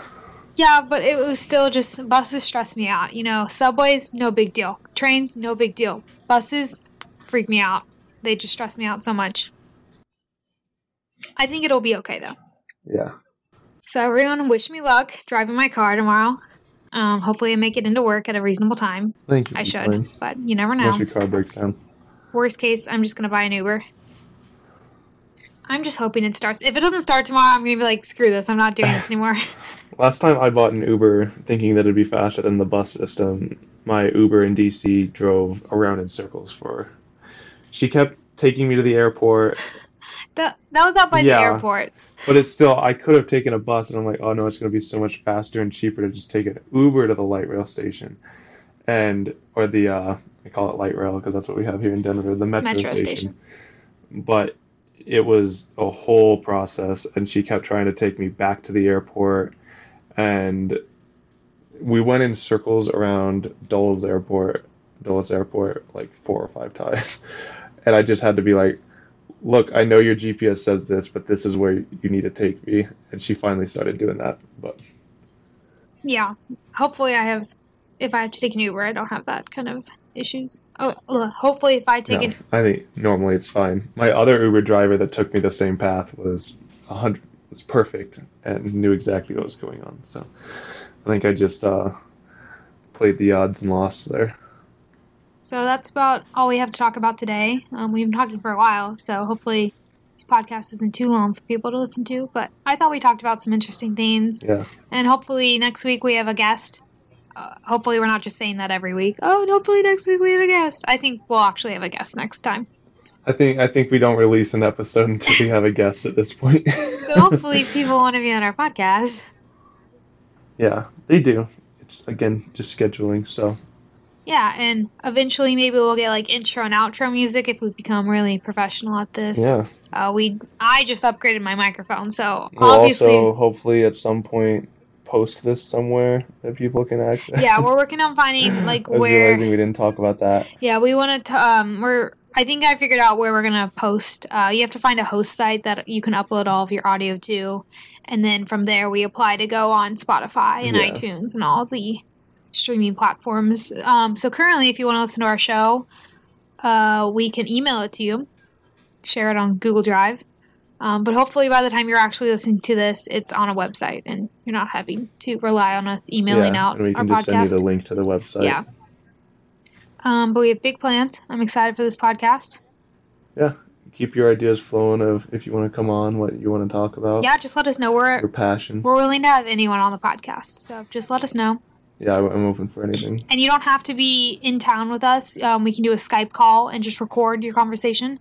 yeah, but it was still just buses stress me out. You know, subways, no big deal. Trains, no big deal. Buses freak me out. They just stress me out so much. I think it'll be okay though. Yeah. So everyone, wish me luck driving my car tomorrow. Um, hopefully, I make it into work at a reasonable time. Thank you. I should, but you never know. Unless your car breaks down. Worst case, I'm just gonna buy an Uber. I'm just hoping it starts. If it doesn't start tomorrow, I'm gonna be like, screw this. I'm not doing this anymore. Last time I bought an Uber thinking that it'd be faster than the bus system, my Uber in DC drove around in circles for. She kept taking me to the airport, that that was out by Yeah. the airport. but it's still I could have taken a bus and I'm like, oh no, it's gonna be so much faster and cheaper to just take an Uber to the light rail station, and or the uh, I call it light rail because that's what we have here in Denver, the metro, Metro station. station. But it was a whole process, and she kept trying to take me back to the airport, and we went in circles around Dulles Airport, Dulles Airport, like four or five times, and I just had to be like, "Look, I know your GPS says this, but this is where you need to take me." And she finally started doing that, but Yeah. Hopefully, I have. If I have to take an Uber, I don't have that kind of issues. Oh, ugh, hopefully, if I take no, it, I think normally it's fine. My other Uber driver that took me the same path was a hundred was perfect and knew exactly what was going on. So I think I just uh, played the odds and lost there. So that's about all we have to talk about today. Um, we've been talking for a while, so hopefully this podcast isn't too long for people to listen to. But I thought we talked about some interesting things, Yeah, and hopefully next week we have a guest. Uh, hopefully we're not just saying that every week. Oh, and hopefully next week we have a guest. I think we'll actually have a guest next time. I think I think we don't release an episode until we have a guest at this point. So hopefully people want to be on our podcast. yeah, they do. It's again just scheduling. So Yeah, and eventually maybe we'll get like intro and outro music if we become really professional at this. yeah, Uh, we I just upgraded my microphone, so we'll obviously also hopefully at some point post this somewhere that people can access. yeah, we're working on finding like I was where realizing we didn't talk about that. Yeah, we want to. Um, we're. I think I figured out where we're gonna post. Uh, you have to find a host site that you can upload all of your audio to, and then from there we apply to go on Spotify and Yeah. iTunes and all the streaming platforms. Um, so currently, if you want to listen to our show, uh, we can email it to you, share it on Google Drive. Um, but hopefully, by the time you're actually listening to this, it's on a website, and you're not having to rely on us emailing yeah, out and we our can just podcast. send you the link to the website. Yeah. Um, but we have big plans. I'm excited for this podcast. Yeah, keep your ideas flowing of if you want to come on, what you want to talk about, Yeah, just let us know. We're your passion. we're willing to have anyone on the podcast. So just let us know. Yeah, I'm open for anything. And you don't have to be in town with us. Um, we can do a Skype call and just record your conversation.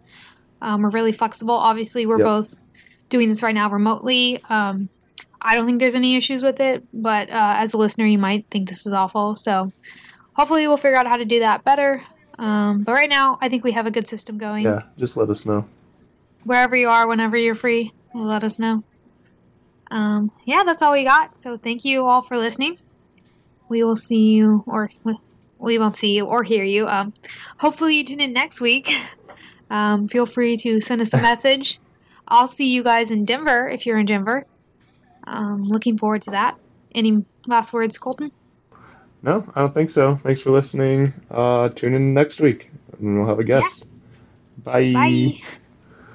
Um, we're really flexible. Obviously, we're Yep. both doing this right now remotely. Um, I don't think there's any issues with it, but uh, as a listener, you might think this is awful. So hopefully, we'll figure out how to do that better. Um, but right now, I think we have a good system going. Yeah, just let us know. Wherever you are, whenever you're free, let us know. Um, yeah, that's all we got. So thank you all for listening. We will see you, or we won't see you or hear you. Um, hopefully you tune in next week. Um, feel free to send us a message. I'll see you guys in Denver if you're in Denver. Um, looking forward to that. Any last words, Colton? No, I don't think so. Thanks for listening. Uh, tune in next week, and we'll have a guest. Bye. Bye.